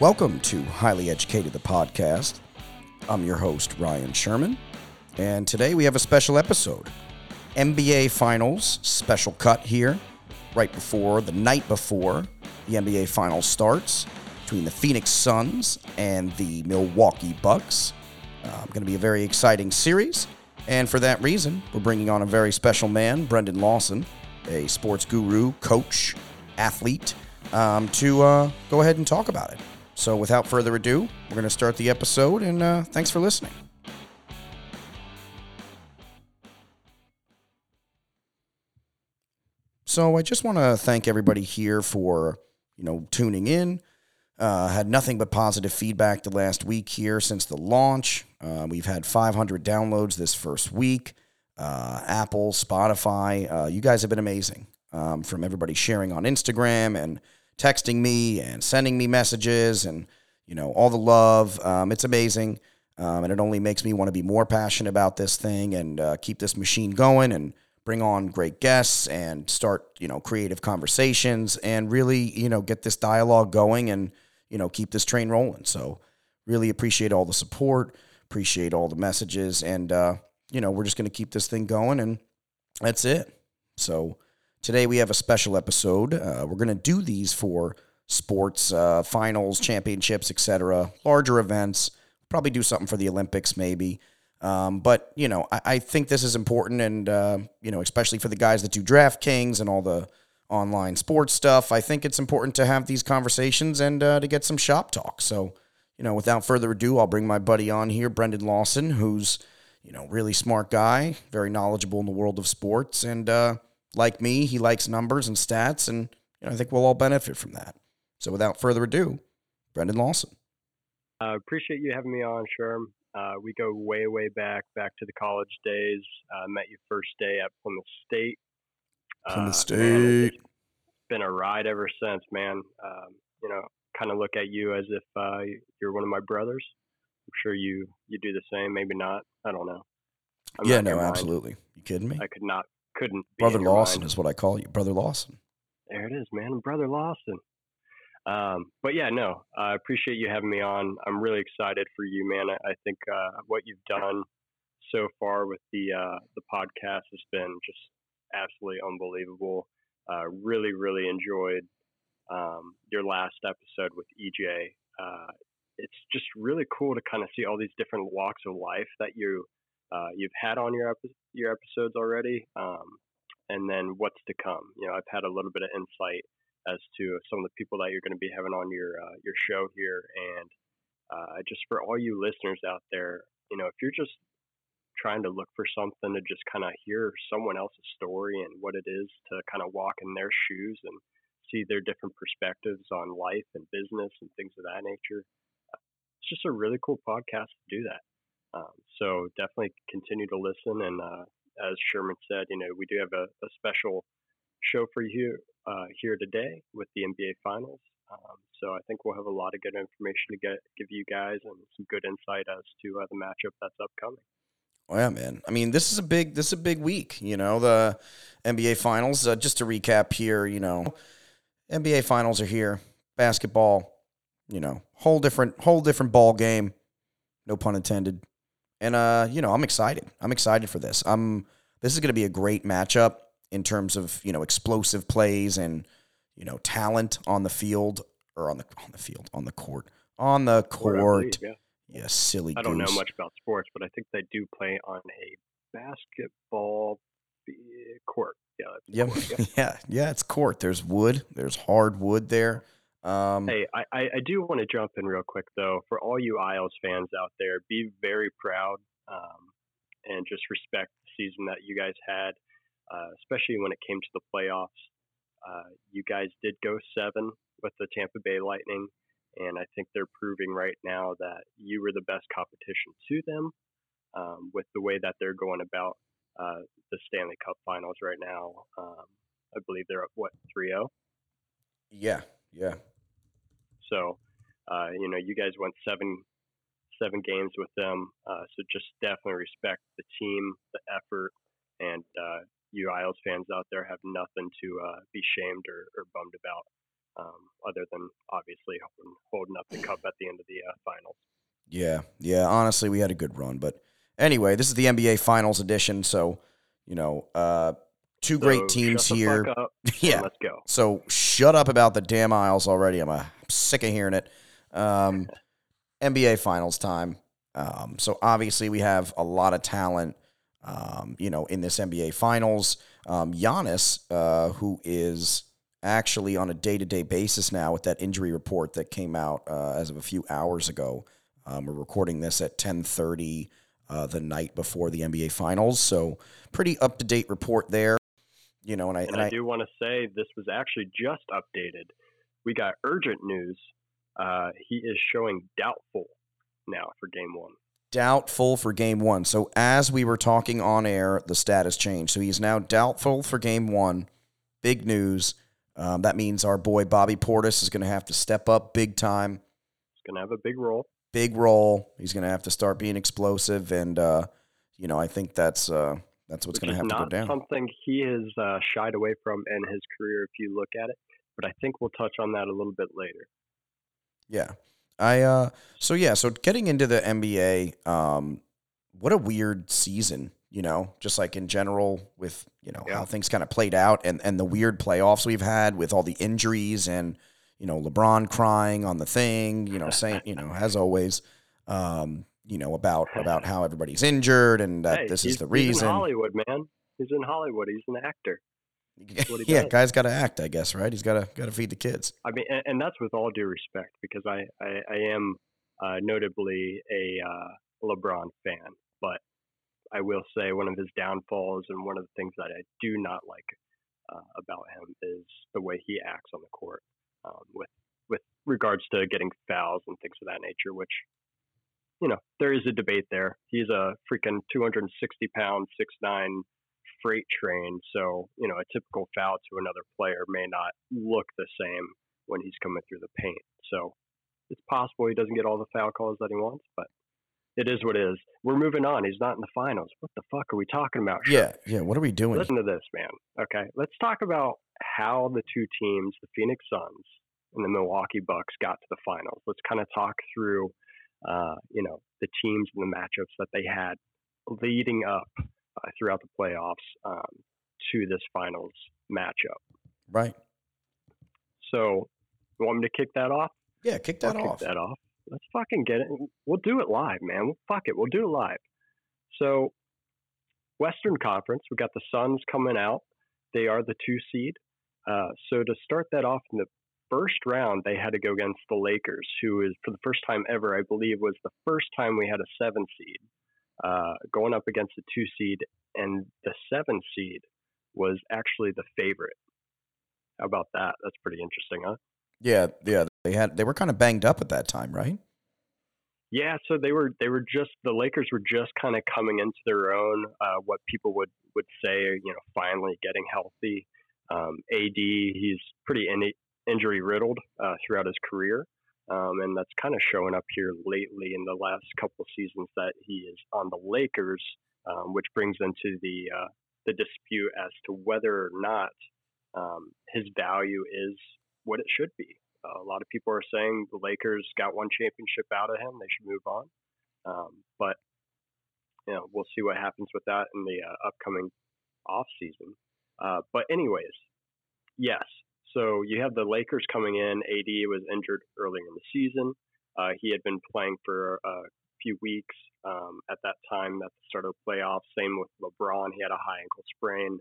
Welcome to Highly Educated, the podcast. I'm your host, Ryan Sherman, and today we have a special episode. NBA Finals special cut here, right before, the night before the NBA Finals starts, between the Phoenix Suns and the Milwaukee Bucks. Uh, going to be a very exciting series, and for that reason, we're bringing on a very special man, Brendan Lawson, a sports guru, coach, athlete, um, to uh, go ahead and talk about it. So, without further ado, we're going to start the episode, and uh, thanks for listening. So, I just want to thank everybody here for you know tuning in. Uh, had nothing but positive feedback the last week here since the launch. Uh, we've had 500 downloads this first week. Uh, Apple, Spotify, uh, you guys have been amazing. Um, from everybody sharing on Instagram and texting me and sending me messages and you know all the love. Um, it's amazing, um, and it only makes me want to be more passionate about this thing and uh, keep this machine going and bring on great guests and start you know creative conversations and really you know get this dialogue going and you know keep this train rolling. So really appreciate all the support, appreciate all the messages, and uh, you know we're just going to keep this thing going and that's it. So Today we have a special episode. Uh, we're going to do these for sports, uh, finals, championships, etc., larger events. Probably do something for the Olympics, maybe. Um, but you know, I, I, think this is important, and uh, you know, especially for the guys that do DraftKings and all the online sports stuff. I think it's important to have these conversations and uh, to get some shop talk. So, you know, without further ado, I'll bring my buddy on here, Brendan Lawson, who's you know really smart guy, very knowledgeable in the world of sports, and uh, like me, he likes numbers and stats, and you know, I think we'll all benefit from that. So without further ado, Brendan Lawson. I uh, appreciate you having me on, Sherm. Uh, we go way, way back, back to the college days. I uh, met you first day at Plymouth State. Plymouth uh, State. Man, it's been a ride ever since, man. Um, you know, kind of look at you as if uh, you're one of my brothers. I'm sure you you do the same. Maybe not. I don't know. I'm yeah, no, absolutely. You kidding me? I could not couldn't. Brother Lawson is what I call you, Brother Lawson. There it is, man, Brother Lawson. Um, but yeah, no, I appreciate you having me on. I'm really excited for you, man. I, I think uh, what you've done so far with the uh, the podcast has been just absolutely unbelievable. Uh, really, really enjoyed um, your last episode with EJ. Uh, it's just really cool to kind of see all these different walks of life that you uh, you've had on your your episodes already, um, and then what's to come. You know, I've had a little bit of insight as to some of the people that you're going to be having on your uh, your show here, and uh, just for all you listeners out there, you know, if you're just trying to look for something to just kind of hear someone else's story and what it is to kind of walk in their shoes and see their different perspectives on life and business and things of that nature. Uh, it's just a really cool podcast to do that. Um, so definitely continue to listen. And uh, as Sherman said, you know, we do have a, a special show for you uh, here today with the NBA Finals. Um, so I think we'll have a lot of good information to get give you guys and some good insight as to uh, the matchup that's upcoming. Oh yeah, man. I mean, this is a big this is a big week. You know, the NBA Finals. Uh, just to recap here, you know, NBA Finals are here. Basketball, you know, whole different whole different ball game. No pun intended. And uh, you know, I'm excited. I'm excited for this. I'm this is going to be a great matchup in terms of, you know, explosive plays and, you know, talent on the field or on the on the field, on the court. On the court. yeah. yeah, silly I don't know much about sports, but I think they do play on a basketball court. Yeah, yeah, yeah, yeah. It's court. There's wood. There's hard wood there. Um, hey, I, I do want to jump in real quick though. For all you Isles fans out there, be very proud um, and just respect the season that you guys had, uh, especially when it came to the playoffs. Uh, you guys did go seven with the Tampa Bay Lightning, and I think they're proving right now that you were the best competition to them um, with the way that they're going about uh, the Stanley Cup Finals right now. Um, I believe they're up what 3-0. Yeah, yeah. So, uh, you know, you guys went seven seven games with them. Uh, so just definitely respect the team, the effort, and uh, you Isles fans out there have nothing to uh, be shamed or, or, bummed about. um, other than obviously holding up the cup at the end of the uh, finals. Yeah, yeah. Honestly, we had a good run, but anyway, this is the NBA Finals edition, so you know, uh, two So great teams here. yeah. let's go. So shut up about the damn Isles already. I'm, uh, sick of hearing it. Um, NBA Finals time. Um, so obviously we have a lot of talent, um, you know, in this NBA Finals. Um, Giannis, uh, who is actually on a day-to-day basis now with that injury report that came out uh, as of a few hours ago. Um, we're recording this at 10:30 uh, the night before the NBA Finals, so pretty up-to-date report there. You know, and I And and I I, do want to say this was actually just updated. We got urgent news. Uh, he is showing doubtful now for game one. doubtful for game one. So as we were talking on air, the status changed. So he's now doubtful for game one. Big news. Um, that means our boy Bobby Portis is going to have to step up big time, He's going to have a big role. big role. He's going to have to start being explosive, and uh, you know I think that's uh, that's what's going to have to go not down. something he has uh, shied away from in his career if you look at it. But I think we'll touch on that a little bit later. Yeah. I uh so yeah, so getting into the NBA, um what a weird season, you know, just like in general with, you know, how things kind of played out and and the weird playoffs we've had with all the injuries and you know, LeBron crying on the thing, you know, saying, you know, as always, um, you know, about about how everybody's injured and that hey, this is the reason. He's in. Hollywood, man. He's in Hollywood. He's an actor. he yeah, does. guy's got to act, I guess, right? He's got to got to feed the kids. I mean, and, and that's with all due respect because I, I, I am uh, notably a uh, LeBron fan, but I will say one of his downfalls and one of the things that I do not like uh, about him is the way he acts on the court um, with with regards to getting fouls and things of that nature. Which, you know, there is a debate there. He's a freaking 260 pound, six nine freight train. So, you know, a typical foul to another player may not look the same when he's coming through the paint. So it's possible he doesn't get all the foul calls that he wants, but it is what it is. We're moving on. He's not in the finals. What the fuck are we talking about? Yeah, yeah, what are we doing? Listen to this, man. Okay. Let's talk about how the two teams, the Phoenix Suns and the Milwaukee Bucks, got to the finals. Let's kind of talk through, uh, you know, the teams and the matchups that they had leading up uh, throughout the playoffs um, to this finals matchup. Right. So, you want me to kick that off? Yeah, kick that I'll off. Kick that off. Let's fucking get it. We'll do it live, man. We'll Fuck it. We'll do it live. So, Western Conference, we got the Suns coming out. They are the two seed. Uh, so to start that off in the first round, they had to go against the Lakers, who is for the first time ever, I believe, was the first time we had a seven seed uh, going up against a two seed, and the seven seed was actually the favorite. How about that? That's pretty interesting, huh? Yeah, yeah, they had they were kind of banged up at that time, right? Yeah, so they were they were just the Lakers were just kind of coming into their own. Uh, what people would would say, you know, finally getting healthy. Um, AD, he's pretty in, injury riddled uh, throughout his career, um, and that's kind of showing up here lately in the last couple of seasons that he is on the Lakers, um, which brings into the uh, the dispute as to whether or not um, his value is what it should be. Uh, a lot of people are saying the Lakers got one championship out of him; they should move on. Um, but you know, we'll see what happens with that in the uh, upcoming off season. Uh, but anyways, yes. So you have the Lakers coming in. AD was injured earlier in the season. Uh, he had been playing for a few weeks um, at that time at the start of the playoffs. Same with LeBron. He had a high ankle sprain.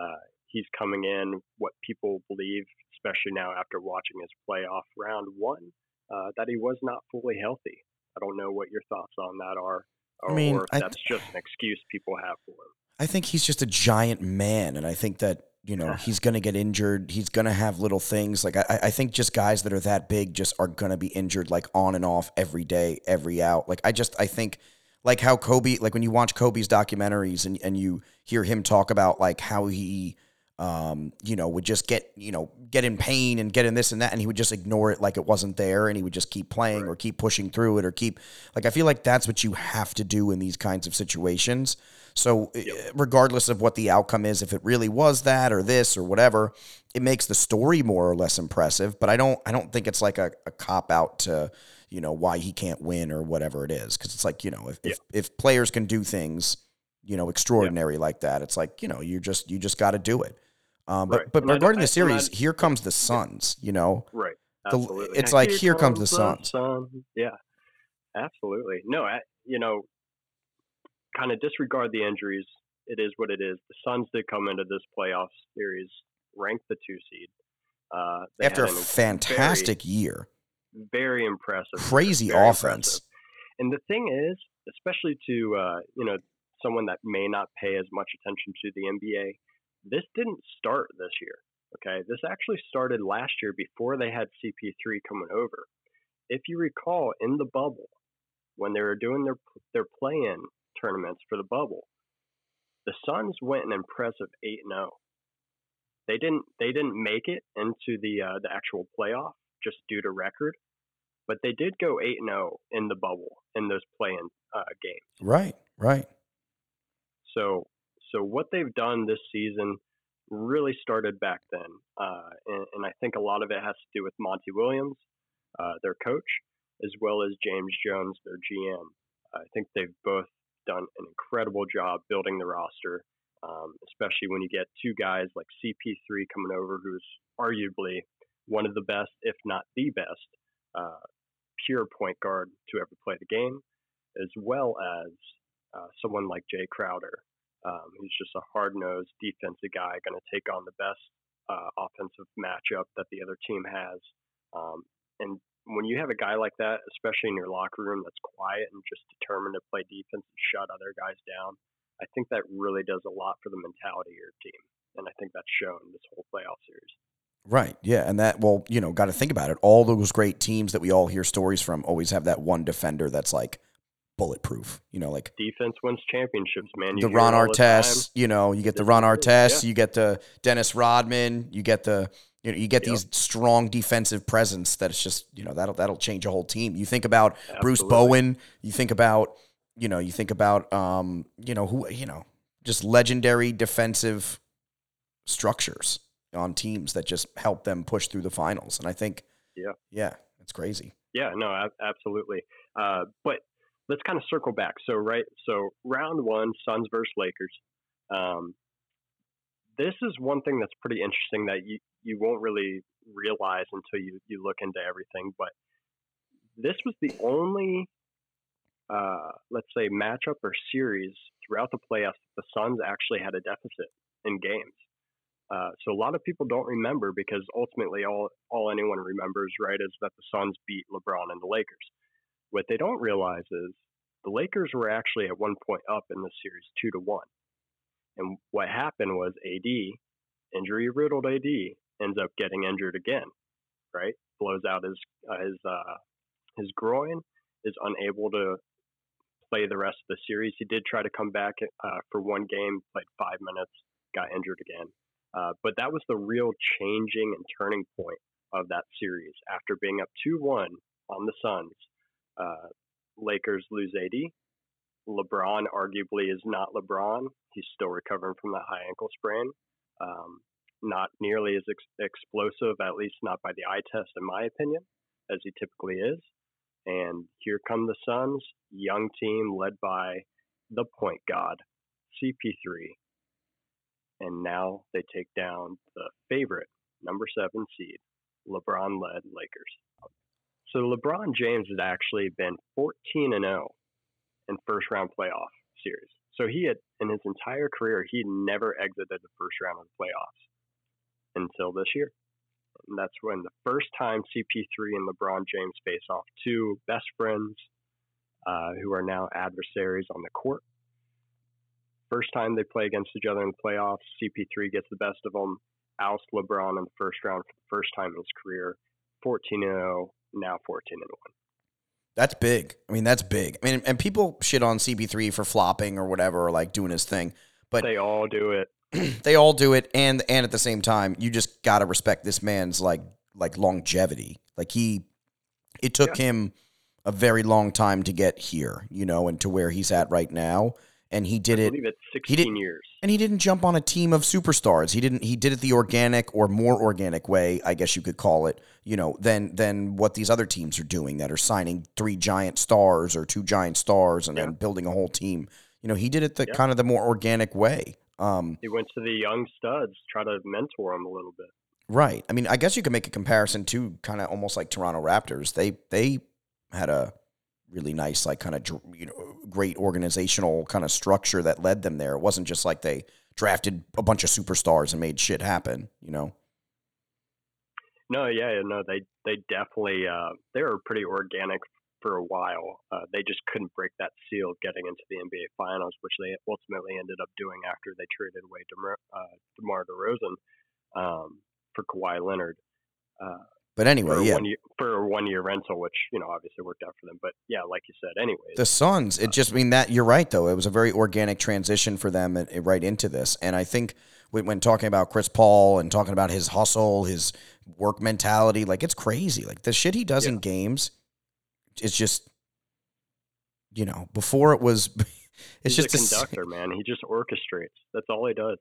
Uh, he's coming in. What people believe, especially now after watching his playoff round one, uh, that he was not fully healthy. I don't know what your thoughts on that are, or, I mean, or if I- that's just an excuse people have for him. I think he's just a giant man, and I think that you know he's going to get injured. He's going to have little things like I, I think just guys that are that big just are going to be injured like on and off every day, every out. Like I just I think like how Kobe like when you watch Kobe's documentaries and and you hear him talk about like how he um, you know, would just get, you know, get in pain and get in this and that, and he would just ignore it like it wasn't there, and he would just keep playing or keep pushing through it or keep, like, I feel like that's what you have to do in these kinds of situations. So, eh, regardless of what the outcome is, if it really was that or this or whatever, it makes the story more or less impressive. But I don't, I don't think it's like a, a cop out to, you know, why he can't win or whatever it is, because it's like, you know, if, if if players can do things, you know, extraordinary like that, it's like, you know, you just you just got to do it. Um, but Right. but And regarding the series, I- here comes the Suns. You know, Right. The- it's like, here comes the Suns. sun. Yeah. Absolutely. No, I, you know, kind of disregard the injuries. It is what it is. The Suns did come into this playoff series ranked the two seed. Uh, after a fantastic year, very impressive, crazy very offense. impressive. And the thing is, especially to uh, you know someone that may not pay as much attention to the NBA, this didn't start this year. Okay, this actually started last year before they had CP3 coming over. If you recall, in the bubble, when they were doing their their play-in tournaments for the bubble, the Suns went an impressive eight and zero. They didn't they didn't make it into the uh, the actual playoff just due to record, but they did go eight and zero in the bubble in those play-in uh, games. Right, right. So so what they've done this season really started back then, uh, and, and I think a lot of it has to do with Monty Williams, uh, their coach, as well as James Jones, their GM. I think they've both done an incredible job building the roster, um, especially when you get two guys like CP3 coming over, who's arguably one of the best, if not the best, uh, pure point guard to ever play the game, as well as uh, someone like Jay Crowder, um, who's just a hard nosed defensive guy, going to take on the best uh, offensive matchup that the other team has. Um, and when you have a guy like that, especially in your locker room that's quiet and just determined to play defense and shut other guys down, I think that really does a lot for the mentality of your team. And I think that's shown this whole playoff series. Right. Yeah. And that, well, you know, got to think about it. All those great teams that we all hear stories from always have that one defender that's like bulletproof. You know, like Defense wins championships, man. You the Ron all the. Artest, you know, you get the Ron Artest, yeah. you get the Dennis Rodman, you get the, you know, you get Yep. these strong defensive presence that it's just, you know, that'll, that'll change a whole team. You think about Bruce Bowen, you think about, you know, you think about, um, you know, who, you know, just legendary defensive structures on teams that just help them push through the finals. And I think, Yeah. yeah, it's crazy. Yeah, no, absolutely. Uh, but let's kind of circle back. So, right, so round one, Suns versus Lakers. Um, this is one thing that's pretty interesting that you, you won't really realize until you, you look into everything. But this was the only, uh, let's say, matchup or series throughout the playoffs that the Suns actually had a deficit in games. Uh, so a lot of people don't remember because ultimately all all anyone remembers, right, is that the Suns beat LeBron and the Lakers. What they don't realize is the Lakers were actually at one point up in the series two to one, and what happened was AD, injury riddled AD, ends up getting injured again, right? Blows out his uh, his uh, his groin, is unable to play the rest of the series. He did try to come back uh, for one game, played five minutes, got injured again. Uh, but that was the real changing and turning point of that series. After being up 2 1 on the Suns, uh, Lakers lose AD. LeBron arguably is not LeBron. He's still recovering from that high ankle sprain. Um, not nearly as ex- explosive, at least not by the eye test, in my opinion, as he typically is. And here come the Suns, young team led by the point god, CP3, and now they take down the favorite number seven seed, LeBron led Lakers. So LeBron James had actually been 14 and 0 in first round playoff series. So he had, in his entire career, he never exited the first round of the playoffs until this year. And that's when the first time CP3 and LeBron James face off, two best friends uh, who are now adversaries on the court. First time they play against each other in the playoffs, CP3 gets the best of them, oust LeBron in the first round for the first time in his career, 14 0, now 14 and 1. That's big. I mean, that's big. I mean, and people shit on CP3 for flopping or whatever, or like doing his thing. But They all do it. they all do it, and and at the same time, you just gotta respect this man's like like longevity. Like he, it took him a very long time to get here, you know, and to where he's at right now. And he did I it believe it's he 16 did- years. and he didn't jump on a team of superstars. He didn't. He did it the organic or more organic way, I guess you could call it. You know, than than what these other teams are doing that are signing three giant stars or two giant stars and then building a whole team. You know, he did it the Yeah. kind of the more organic way. Um, He went to the young studs, try to mentor them a little bit. right. I mean, I guess you could make a comparison to kind of almost like Toronto Raptors. They they had a really nice like kind of you know great organizational kind of structure that led them there. It wasn't just like they drafted a bunch of superstars and made shit happen. You know. No, yeah, no, they they definitely uh, they were pretty organic for a while. Uh, they just couldn't break that seal getting into the NBA Finals, which they ultimately ended up doing after they traded away DeMar, uh, DeMar DeRozan um, for Kawhi Leonard uh, But anyway, a yeah. one year for a one year rental, which you know obviously worked out for them. But yeah, like you said, anyways, The Suns, it uh, just I mean that you're right though. It was a very organic transition for them and, right into this. And I think when, when talking about Chris Paul and talking about his hustle, his work mentality, like it's crazy. Like the shit he does in games, it's just you know before it was. It's he's just a a conductor, man. He just orchestrates. That's all he does.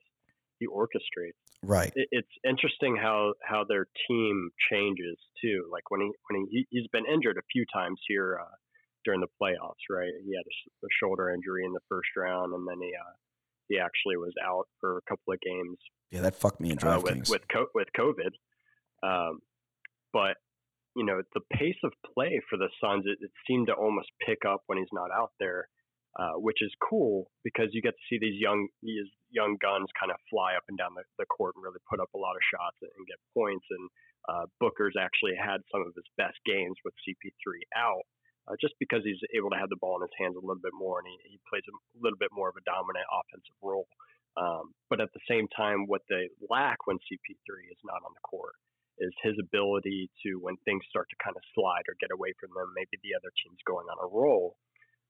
He orchestrates. right. it, it's interesting how how their team changes too. Like when he when he he's been injured a few times here uh, during the playoffs, right? He had a shoulder injury in the first round, and then he uh, he actually was out for a couple of games Yeah, that fucked me in uh, with DraftKings. with co- with COVID. Um, but you know the pace of play for the Suns it, it seemed to almost pick up when he's not out there, uh, which is cool because you get to see these young these young guns kind of fly up and down the, the court and really put up a lot of shots and, get points. And uh, Booker's actually had some of his best games with CP3 out. Uh, just because he's able to have the ball in his hands a little bit more and he, he plays a little bit more of a dominant offensive role. Um, but at the same time, what they lack when CP3 is not on the court is his ability to, when things start to kind of slide or get away from them, maybe the other team's going on a roll.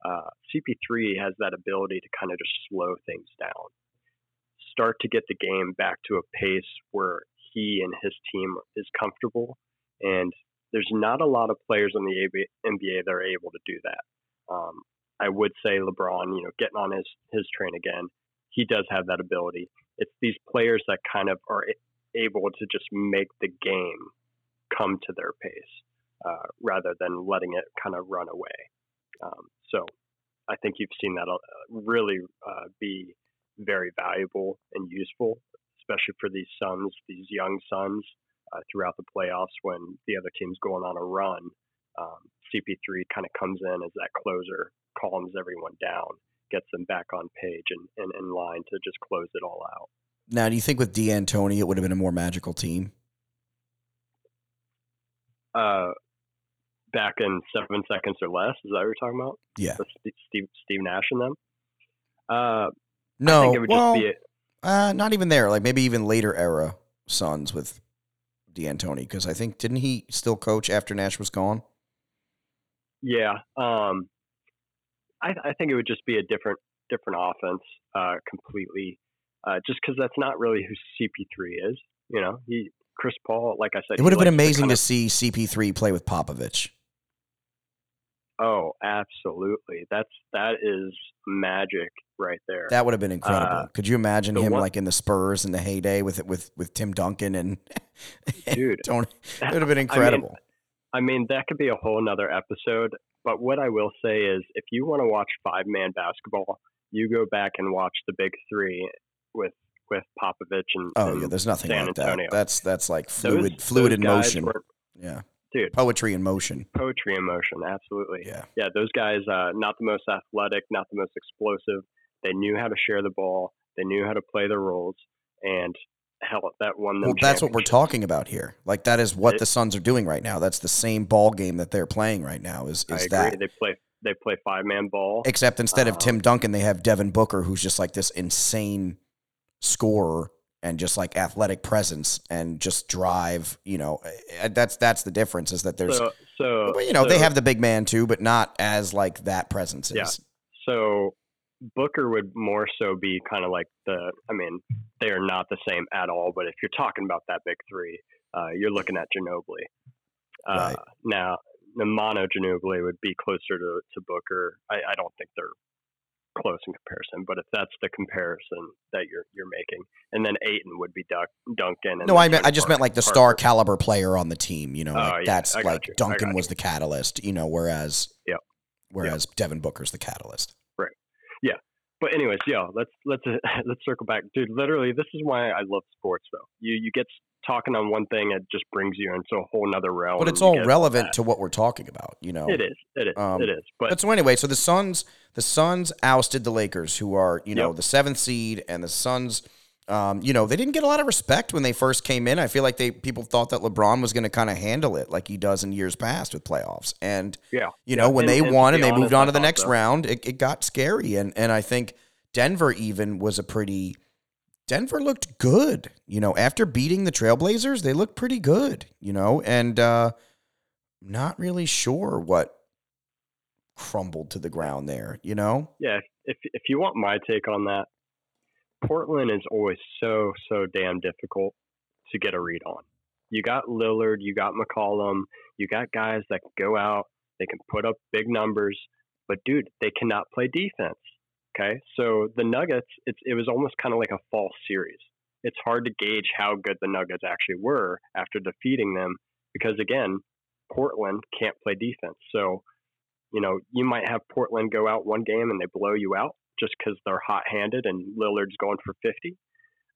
Uh, CP3 has that ability to kind of just slow things down, start to get the game back to a pace where he and his team is comfortable. And there's not a lot of players in the NBA that are able to do that. Um, I would say LeBron, you know, getting on his his train again, he does have that ability. It's these players that kind of are able to just make the game come to their pace uh, rather than letting it kind of run away. Um, so I think you've seen that uh, really uh, be very valuable and useful, especially for these Suns, these young Suns, uh, throughout the playoffs when the other team's going on a run. Um, CP3 kind of comes in as that closer, calms everyone down, gets them back on page and, and in line to just close it all out. Now, do you think with D'Antoni it would have been a more magical team? Uh, back in seven seconds or less, is that what you're talking about? Yeah. Steve, Steve, Steve Nash and them? Uh, No. I think it would well, just be a, uh, not even there. Like maybe even later era Suns with D'Antoni, because I think didn't he still coach after Nash was gone? Yeah, um, I, I think it would just be a different different offense uh, completely, uh, just because that's not really who CP3 is. You know, he Chris Paul, like I said, It would have been amazing to see CP3 play with Popovich. Oh, absolutely, that's that is magic right there. That would have been incredible. Uh, Could you imagine him one- like in the Spurs in the heyday with with with Tim Duncan and Dude, Tony? It would have been I mean, incredible. I mean, that could be a whole nother episode. But what I will say is, if you want to watch five man basketball, you go back and watch the Big Three with with Popovich and oh and yeah, there's nothing San like Antonio. that. That's that's like those- fluid fluid those in motion. were- yeah, dude, poetry in motion. poetry in motion. Absolutely. Yeah. Yeah, those guys, uh, not the most athletic, not the most explosive. They knew how to share the ball. They knew how to play their roles, and hell, that won them. Well, that's what we're talking about here. Like that is what It- the Suns are doing right now. That's the same ball game that they're playing right now. Is I is agree. that? They play they play five man ball. Except instead of Tim Um, Duncan, they have Devin Booker, who's just like this insane scorer and just like athletic presence and just drive. You know, eh, that's that's the difference. Is that there's, so, so well, you know, they have the big man too, but not as like that presence is. Yeah. So Booker would more so be kind of like the. I mean, they are not the same at all. But if you're talking about that big three, uh, you're looking at Ginobili. Uh, Right. Now, the Manu Ginobili would be closer to, to Booker. I, I don't think they're close in comparison, but if that's the comparison that you're you're making, and then Aiton would be Duck, Duncan. And No, I meant I just meant like the star Parker. caliber player on the team. You know, Oh, like yeah, that's like you, Duncan was the catalyst. You know, whereas Yep. whereas Devin Booker's the catalyst. Right. Yeah. But anyways, yeah, let's let's uh, let's circle back, dude. Literally, this is why I love sports. Though you you get talking on one thing, it just brings you into a whole nother realm. But it's all relevant to what we're talking about. You know, It is. It is. Um, it is. But, But so anyway, so the Suns, the Suns ousted the Lakers, who are you know Yep. the seventh seed, and the Suns, um, you know, they didn't get a lot of respect when they first came in. I feel like they people thought that LeBron was going to kind of handle it like he does in years past with playoffs, and yeah, you know Yeah, when and- they and won and they moved on to the next so. round, it, it got scary, and and I think Denver even was a pretty. Denver looked good, you know. After beating the Trailblazers, they looked pretty good, you know, and uh, not really sure what crumbled to the ground there, you know? yeah. If if you want my take on that, Portland is always so so damn difficult to get a read on. You got Lillard, you got McCollum, you got guys that can go out, they can put up big numbers, but dude, they cannot play defense. Okay, so the Nuggets, it's it was almost kind of like a false series. It's hard to gauge how good the Nuggets actually were after defeating them because again, Portland can't play defense. So, you know, you might have Portland go out one game and they blow you out just because they're hot-handed and Lillard's going for 50.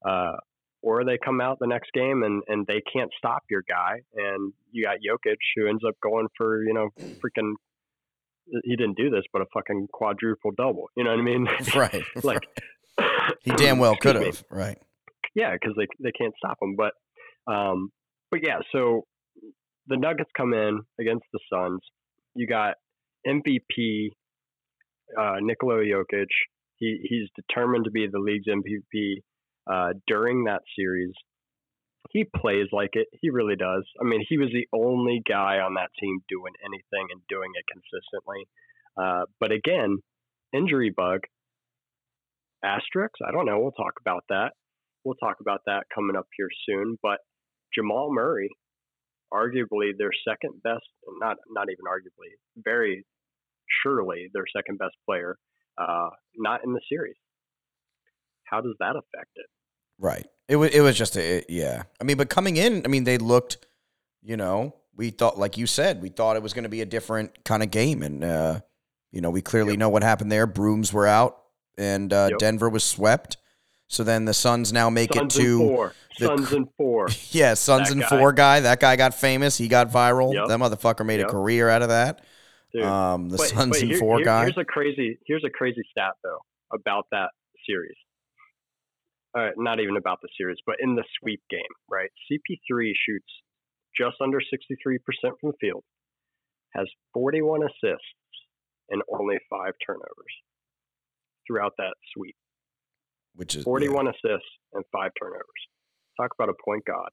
Uh, or they come out the next game and, and they can't stop your guy, and you got Jokic who ends up going for you know freaking. He didn't do this, but a fucking quadruple double. You know what I mean? Right. like he damn well could have. Right. yeah, because they they can't stop him. But um, but yeah, so the Nuggets come in against the Suns. You got MVP uh, Nikola Jokic. He he's determined to be the league's MVP uh, during that series. He plays like it. He really does. I mean, he was the only guy on that team doing anything and doing it consistently. Uh, but again, injury bug. Asterisks. I don't know. We'll talk about that we'll talk about that coming up here soon. But Jamal Murray, arguably their second best, not not even arguably, very surely their second best player, uh, not in the series. How does that affect it? Right. It was it was just a it- yeah. I mean, but coming in, I mean, they looked, you know, we thought like you said, we thought it was going to be a different kind of game and uh you know, we clearly Yep. know what happened there. Brooms were out and uh Yep. Denver was swept. So then the Suns now make Suns it to and four. the Suns and four. Yeah, Suns That and guy. four guy. That guy got famous. He got viral. Yep. That motherfucker made a career out of that. Dude. Um, the But- Suns but and here- four here- guy. Here's a crazy here's a crazy stat though about that series. Uh, not even about the series, but in the sweep game, right? CP3 shoots just under 63% from the field, has 41 assists, and only five turnovers throughout that sweep. which is 41 assists and five turnovers. Talk about a point god.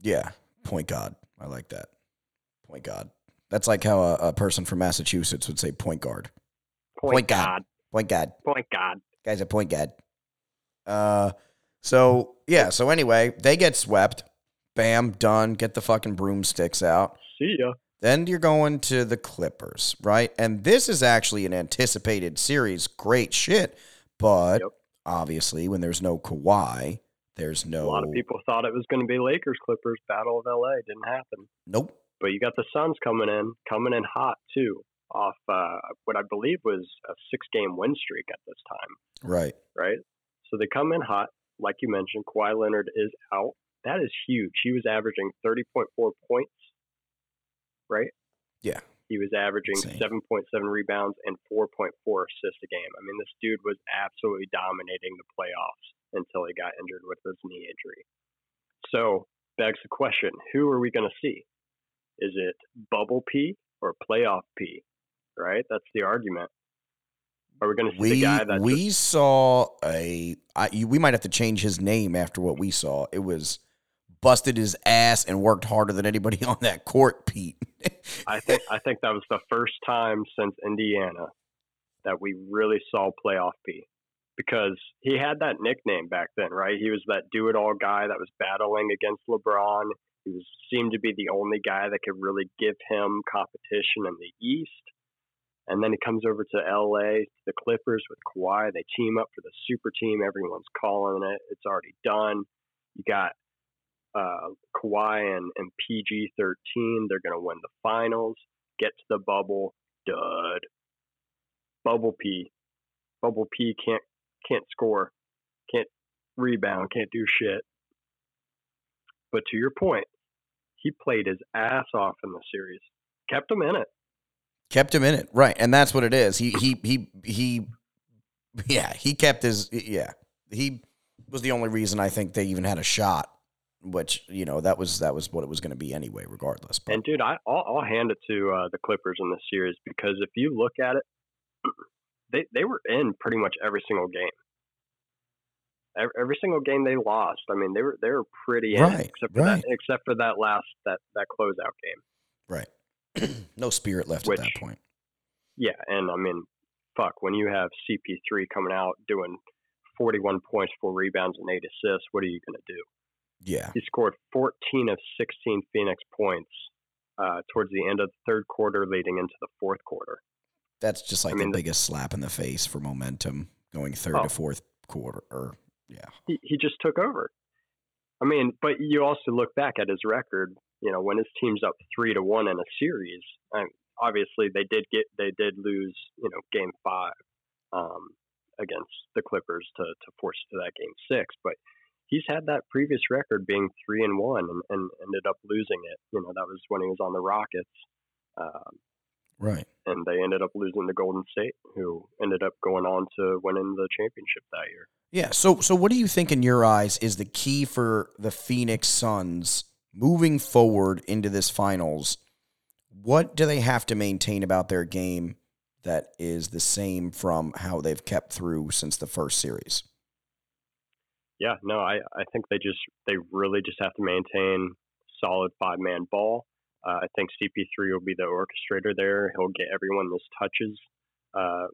Yeah, yeah, point guard. I like that. Point guard. That's like how a, a person from Massachusetts would say point guard. Point, Point god. god. Point guard. Point god. Guy's a point guard. Uh, so yeah. So anyway, they get swept. Bam, done. Get the fucking broomsticks out. See ya. Then you're going to the Clippers, right? And this is actually an anticipated series. Great shit. But Yep. obviously, when there's no Kawhi, there's no. A lot of people thought it was going to be Lakers Clippers battle of LA. Didn't happen. Nope. But you got the Suns coming in, coming in hot too, off uh, what I believe was a six-game win streak at this time, Right. right? So they come in hot, like you mentioned. Kawhi Leonard is out. That is huge. He was averaging 30.4 points, right? Yeah. He was averaging 7.7 rebounds and 4.4 assists a game. I mean, this dude was absolutely dominating the playoffs until he got injured with his knee injury. So, begs the question who are we going to see? Is it bubble P or playoff P? Right? That's the argument. Are we going to see the We guy that we saw a. I, you- we might have to change his name after what we saw. It was busted his ass and worked harder than anybody on that court, Pete. I think I think that was the first time since Indiana that we really saw playoff P because he had that nickname back then, right? He was that do it all guy that was battling against LeBron. He was seemed to be the only guy that could really give him competition in the East. And then he comes over to LA, the Clippers with Kawhi. They team up for the super team. Everyone's calling it. It's already done. You got uh, Kawhi and, and PG 13. They're going to win the finals, get to the bubble. Dud. Bubble P. Bubble P can't can't score, can't rebound, can't do shit. But to your point, he played his ass off in the series, kept him in it. Kept him in it, right? And that's what it is. He he he he. Yeah, he kept his. Yeah, he was the only reason I think they even had a shot. Which you know that was that was what it was going to be anyway, regardless. But. And dude, I I'll, I'll hand it to uh, the Clippers in this series because if you look at it, they they were in pretty much every single game. Every, every single game they lost. I mean, they were they were pretty in right, except for right. that except for that last that that closeout game. Right. no spirit left Which, at that point. Yeah, and I mean, fuck, when you have CP3 coming out doing 41 points, four rebounds, and eight assists, what are you going to do? Yeah. He scored 14 of 16 Phoenix points uh, towards the end of the third quarter, leading into the fourth quarter. That's just like I mean, the the- biggest slap in the face for momentum going third Oh. to fourth quarter. Or yeah, He, he just took over. I mean, but you also look back at his record. You know, when his team's up three to one in a series, I obviously they did get they did lose. You know, game five um, against the Clippers to to force to that game six, but he's had that previous record being three and one and, and ended up losing it. You know, that was when he was on the Rockets. Um, right. and they ended up losing to Golden State, who ended up going on to winning the championship that year. Yeah. So, so what do you think in your eyes is the key for the Phoenix Suns moving forward into this finals? What do they have to maintain about their game that is the same from how they've kept through since the first series? Yeah, no, I, I think they just they really just have to maintain solid five man ball. Uh, I think CP3 will be the orchestrator there. He'll get everyone those touches uh,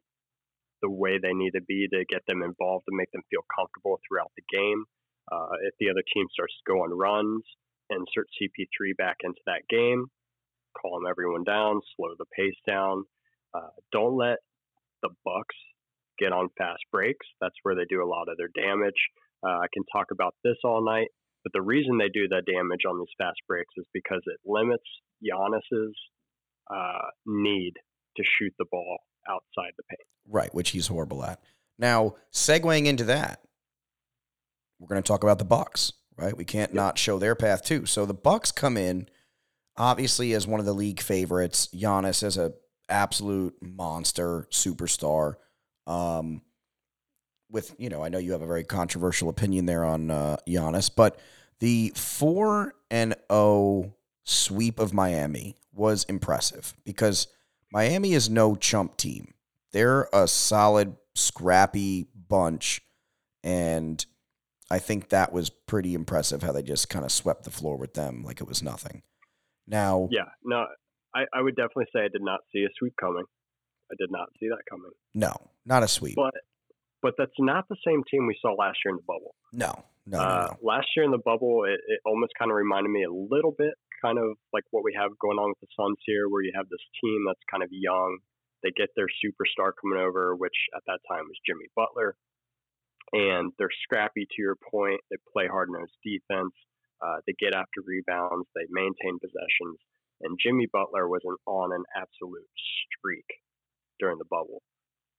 the way they need to be to get them involved and make them feel comfortable throughout the game. Uh, if the other team starts to go on runs, insert CP3 back into that game, calm everyone down, slow the pace down. Uh, don't let the Bucks get on fast breaks. That's where they do a lot of their damage. Uh, I can talk about this all night, but the reason they do that damage on these fast breaks is because it limits Giannis's uh, need to shoot the ball outside the paint. Right, which he's horrible at. Now, segueing into that, we're going to talk about the Bucks, right? We can't not show their path too. So the Bucks come in obviously as one of the league favorites. Giannis as a absolute monster superstar. Um, with you know, I know you have a very controversial opinion there on uh, Giannis, but the four and O sweep of Miami was impressive because Miami is no chump team. They're a solid, scrappy bunch, and I think that was pretty impressive how they just kind of swept the floor with them like it was nothing. Now, Yeah, no, I, I would definitely say I did not see a sweep coming. I did not see that coming. no, not a sweep. But but that's not the same team we saw last year in the bubble. No, no, no, Uh, no. last year in the bubble, it, it almost kind of reminded me a little bit, kind of like what we have going on with the Suns here, where you have this team that's kind of young. They get their superstar coming over, which at that time was Jimmy Butler, and they're scrappy. To your point, they play hard nosed defense. Uh, they get after rebounds. They maintain possessions. And Jimmy Butler was an, on an absolute streak during the bubble.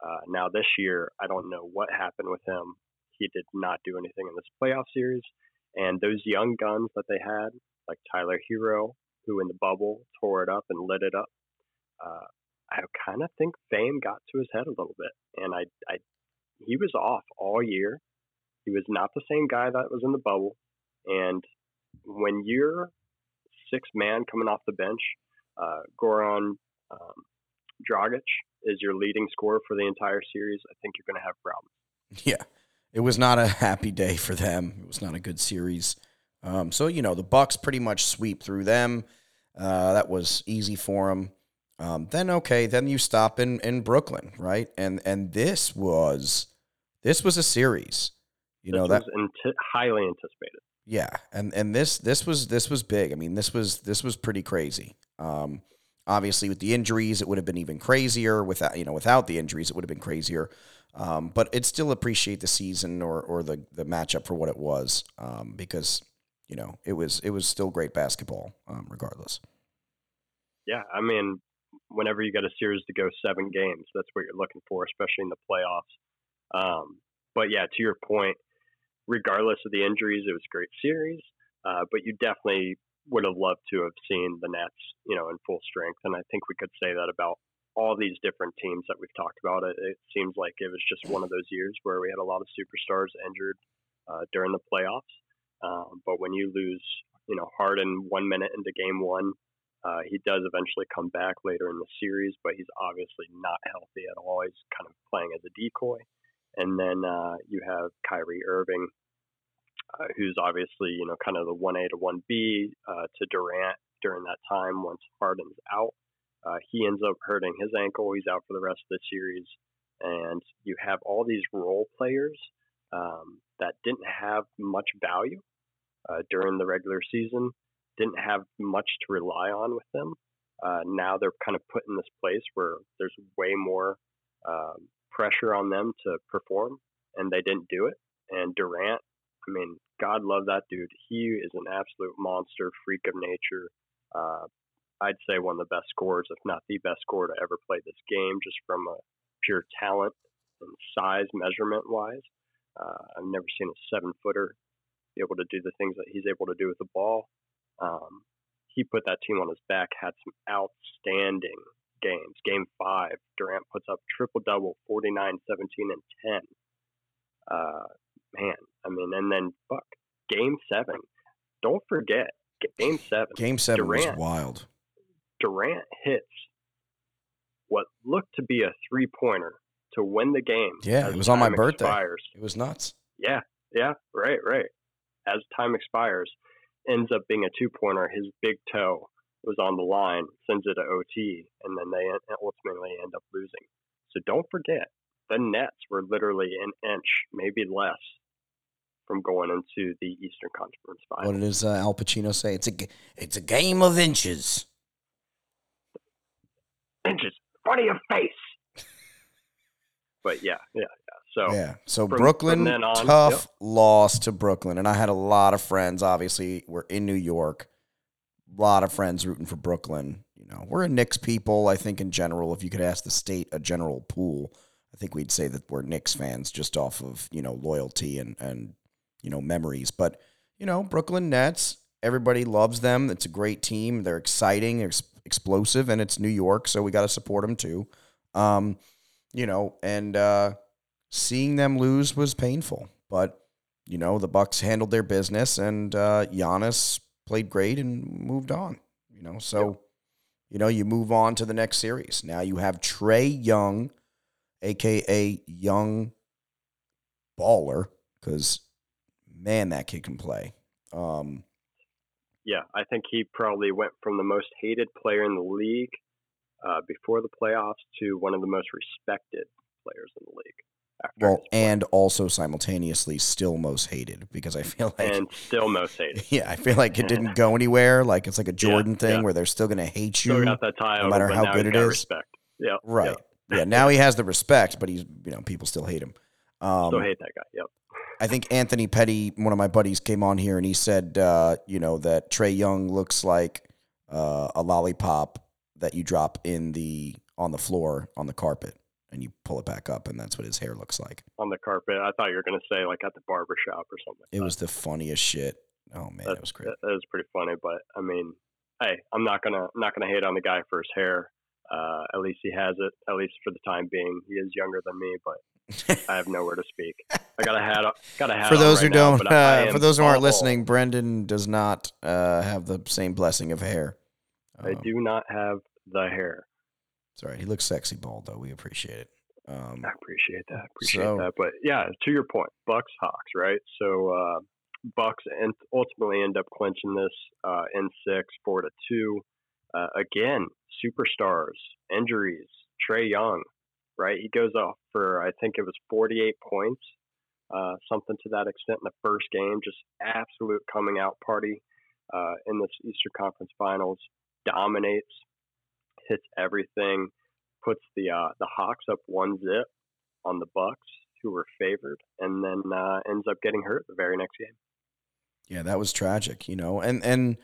Uh, now this year, I don't know what happened with him. He did not do anything in this playoff series. And those young guns that they had, like Tyler Herro, who in the bubble tore it up and lit it up, uh, I kind of think fame got to his head a little bit. And I, I, he was off all year. He was not the same guy that was in the bubble. And when you're six man coming off the bench, uh, Goran um, Dragic is your leading scorer for the entire series, I think you're going to have problems. Yeah, it was not a happy day for them. It was not a good series. Um, so you know the Bucks pretty much sweep through them. Uh, that was easy for them. Um, then okay, then you stop in in Brooklyn, right? And and this was this was a series. You this know that highly anticipated. yeah, and and this this was this was big. I mean, this was this was pretty crazy. Um, obviously, with the injuries, it would have been even crazier. Without you know, without the injuries, it would have been crazier. Um, but it still appreciate the season or or the the matchup for what it was, um, because you know it was it was still great basketball, um, regardless. Yeah, I mean, whenever you get a series to go seven games, that's what you're looking for, especially in the playoffs. Um, but yeah, to your point, regardless of the injuries, it was a great series. Uh, but you definitely would have loved to have seen the Nets, you know, in full strength. And I think we could say that about all these different teams that we've talked about. It, it seems like it was just one of those years where we had a lot of superstars injured uh, during the playoffs. Um, but when you lose, you know, Harden one minute into game one, uh, he does eventually come back later in the series, but he's obviously not healthy at all. He's kind of playing as a decoy. And then uh, you have Kyrie Irving, uh, who's obviously, you know, kind of the 1A to 1B uh, to Durant during that time once Harden's out. Uh, he ends up hurting his ankle. He's out for the rest of the series. And you have all these role players um, that didn't have much value uh, during the regular season didn't have much to rely on with them. Uh, now they're kind of put in this place where there's way more um, pressure on them to perform, and they didn't do it. And Durant, I mean, God love that dude. He is an absolute monster, freak of nature. Uh, I'd say one of the best scorers, if not the best scorer to ever play this game, just from a pure talent and size measurement wise. Uh, I've never seen a seven footer be able to do the things that he's able to do with the ball. Um, he put that team on his back, had some outstanding games. Game five, Durant puts up triple double, 49, 17, and 10. Uh, man, I mean, and then fuck, game seven. Don't forget, game seven. Game seven Durant, was wild. Durant hits what looked to be a three pointer to win the game. Yeah, it was on my birthday. Expires. It was nuts. Yeah, yeah, right, right. As time expires, ends up being a two pointer. His big toe was on the line, sends it to OT, and then they ultimately end up losing. So don't forget, the Nets were literally an inch, maybe less, from going into the Eastern Conference Final. What does uh, Al Pacino say? It's a it's a game of inches. Inches, front of your face. but yeah, yeah, yeah. So yeah. So from- Brooklyn, from on, tough yep. loss to Brooklyn, and I had a lot of friends. Obviously, we're in New York. A lot of friends rooting for Brooklyn. You know, we're a Knicks people. I think in general, if you could ask the state a general pool, I think we'd say that we're Knicks fans just off of you know loyalty and and you know memories. But you know, Brooklyn Nets. Everybody loves them. It's a great team. They're exciting, ex- explosive, and it's New York, so we got to support them too. Um, you know, and uh, seeing them lose was painful. But you know, the Bucks handled their business, and uh, Giannis played great and moved on. You know, so you know you move on to the next series. Now you have Trae Young, aka Young Baller, because man, that kid can play. Um, yeah, I think he probably went from the most hated player in the league uh, before the playoffs to one of the most respected players in the league. Well, and also simultaneously still most hated because I feel like and still most hated. yeah, I feel like it didn't go anywhere. Like it's like a Jordan thing yeah. where they're still gonna hate you. Still got that title, matter but how good it is. Respect. Yeah, Right. Yeah. yeah. Now he has the respect, but he's you know people still hate him. Um, Still hate that guy. Yep. I think Anthony Petty, one of my buddies, came on here and he said, uh, you know, that Trae Young looks like uh, a lollipop that you drop in the on the floor on the carpet and you pull it back up, and that's what his hair looks like. On the carpet. I thought you were going to say like at the barber shop or something. like It that. was the funniest shit. Oh man, it was great. That, that was pretty funny, but I mean, hey, I'm not gonna I'm not gonna hate on the guy for his hair. Uh, at least he has it. At least for the time being, he is younger than me, but I have nowhere to speak. I got a hat. on- Got a hat. for those right who now, don't, uh, for those who aren't listening, Brendan does not uh, have the same blessing of hair. I Um, do not have the hair. Right. He looks sexy bald though. We appreciate it. Um, I appreciate that. Appreciate So- that. But yeah, to your point, Bucks Hawks, right? So uh, Bucks and ultimately end up clinching this uh, in six, four to two. Uh, again, superstars, injuries, Trae Young, right? He goes off for I think it was 48 points, uh, something to that extent in the first game. Just absolute coming out party uh, in this Eastern Conference Finals. Dominates, hits everything, puts the uh, the Hawks up one zip on the Bucks, who were favored, and then uh, ends up getting hurt the very next game. Yeah, that was tragic, you know, and and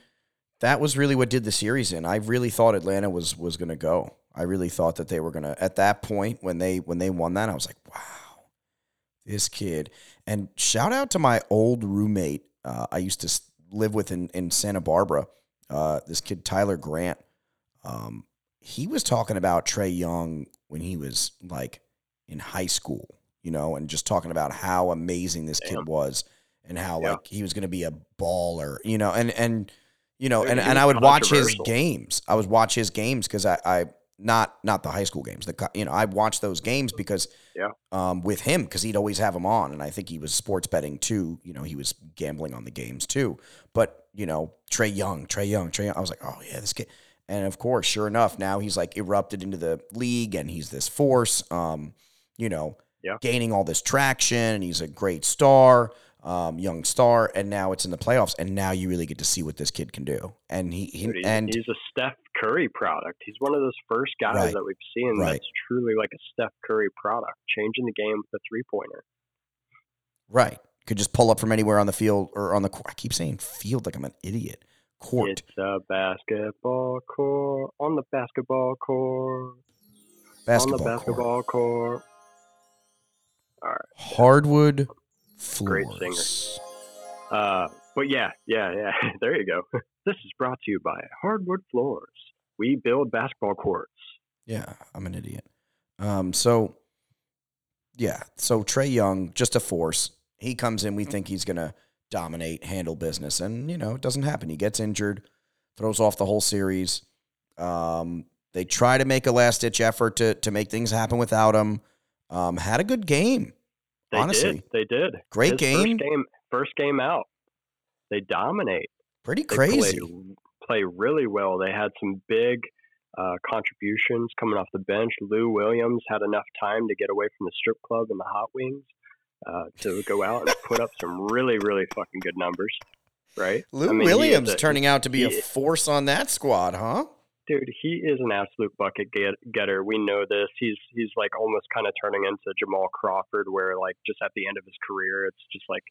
that was really what did the series in. I really thought Atlanta was was going to go. I really thought that they were going to at that point when they when they won that I was like, "Wow. This kid." And shout out to my old roommate uh, I used to live with in in Santa Barbara. Uh, this kid Tyler Grant. Um, he was talking about Trae Young when he was like in high school, you know, and just talking about how amazing this Damn. kid was and how yeah. like he was going to be a baller, you know, and and you know, and, and I would watch his games. I would watch his games because I, I not not the high school games. The you know I watched those games because yeah um, with him because he'd always have them on, and I think he was sports betting too. You know he was gambling on the games too. But you know Trae Young, Trae Young, Trae Young. I was like, oh yeah, this kid. And of course, sure enough, now he's like erupted into the league, and he's this force. Um, you know, yeah. gaining all this traction, and he's a great star um, young star, and now it's in the playoffs, and now you really get to see what this kid can do. And he, he Dude, he's, and he's a Steph Curry product. He's one of those first guys right, that we've seen right. that's truly like a Steph Curry product, changing the game with a three pointer. Right, could just pull up from anywhere on the field or on the court. I keep saying field like I'm an idiot. Court. It's a basketball court on the basketball court. Basketball on the basketball court. court. All right. Hardwood Floors. Great singer. Uh, but yeah, yeah, yeah. there you go. this is brought to you by Hardwood Floors. We build basketball courts. Yeah, I'm an idiot. Um, so yeah, so Trae Young, just a force. He comes in, we think he's gonna dominate, handle business, and you know, it doesn't happen. He gets injured, throws off the whole series. Um, they try to make a last ditch effort to to make things happen without him. Um, had a good game. They Honestly, did. They did. Great game. First game. First game out. They dominate. Pretty crazy. They play really well. They had some big uh, contributions coming off the bench. Lou Williams had enough time to get away from the strip club and the hot wings uh, to go out and put up some really, really fucking good numbers. Right? Lou I mean, Williams a, turning out to be he, a force on that squad, huh? dude, he is an absolute bucket get, getter. We know this. He's he's like almost kind of turning into Jamal Crawford, where like just at the end of his career, it's just like,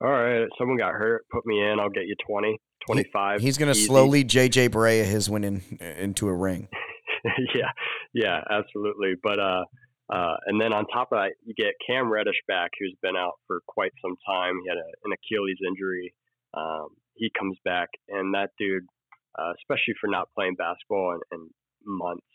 all right, someone got hurt, put me in, I'll get you 20, 25. He, he's going to slowly JJ Barea his win in, into a ring. yeah, yeah, absolutely. But uh, uh, and then on top of that, you get Cam Reddish back, who's been out for quite some time. He had a, an Achilles injury. Um, he comes back, and that dude uh, especially for not playing basketball in, in months.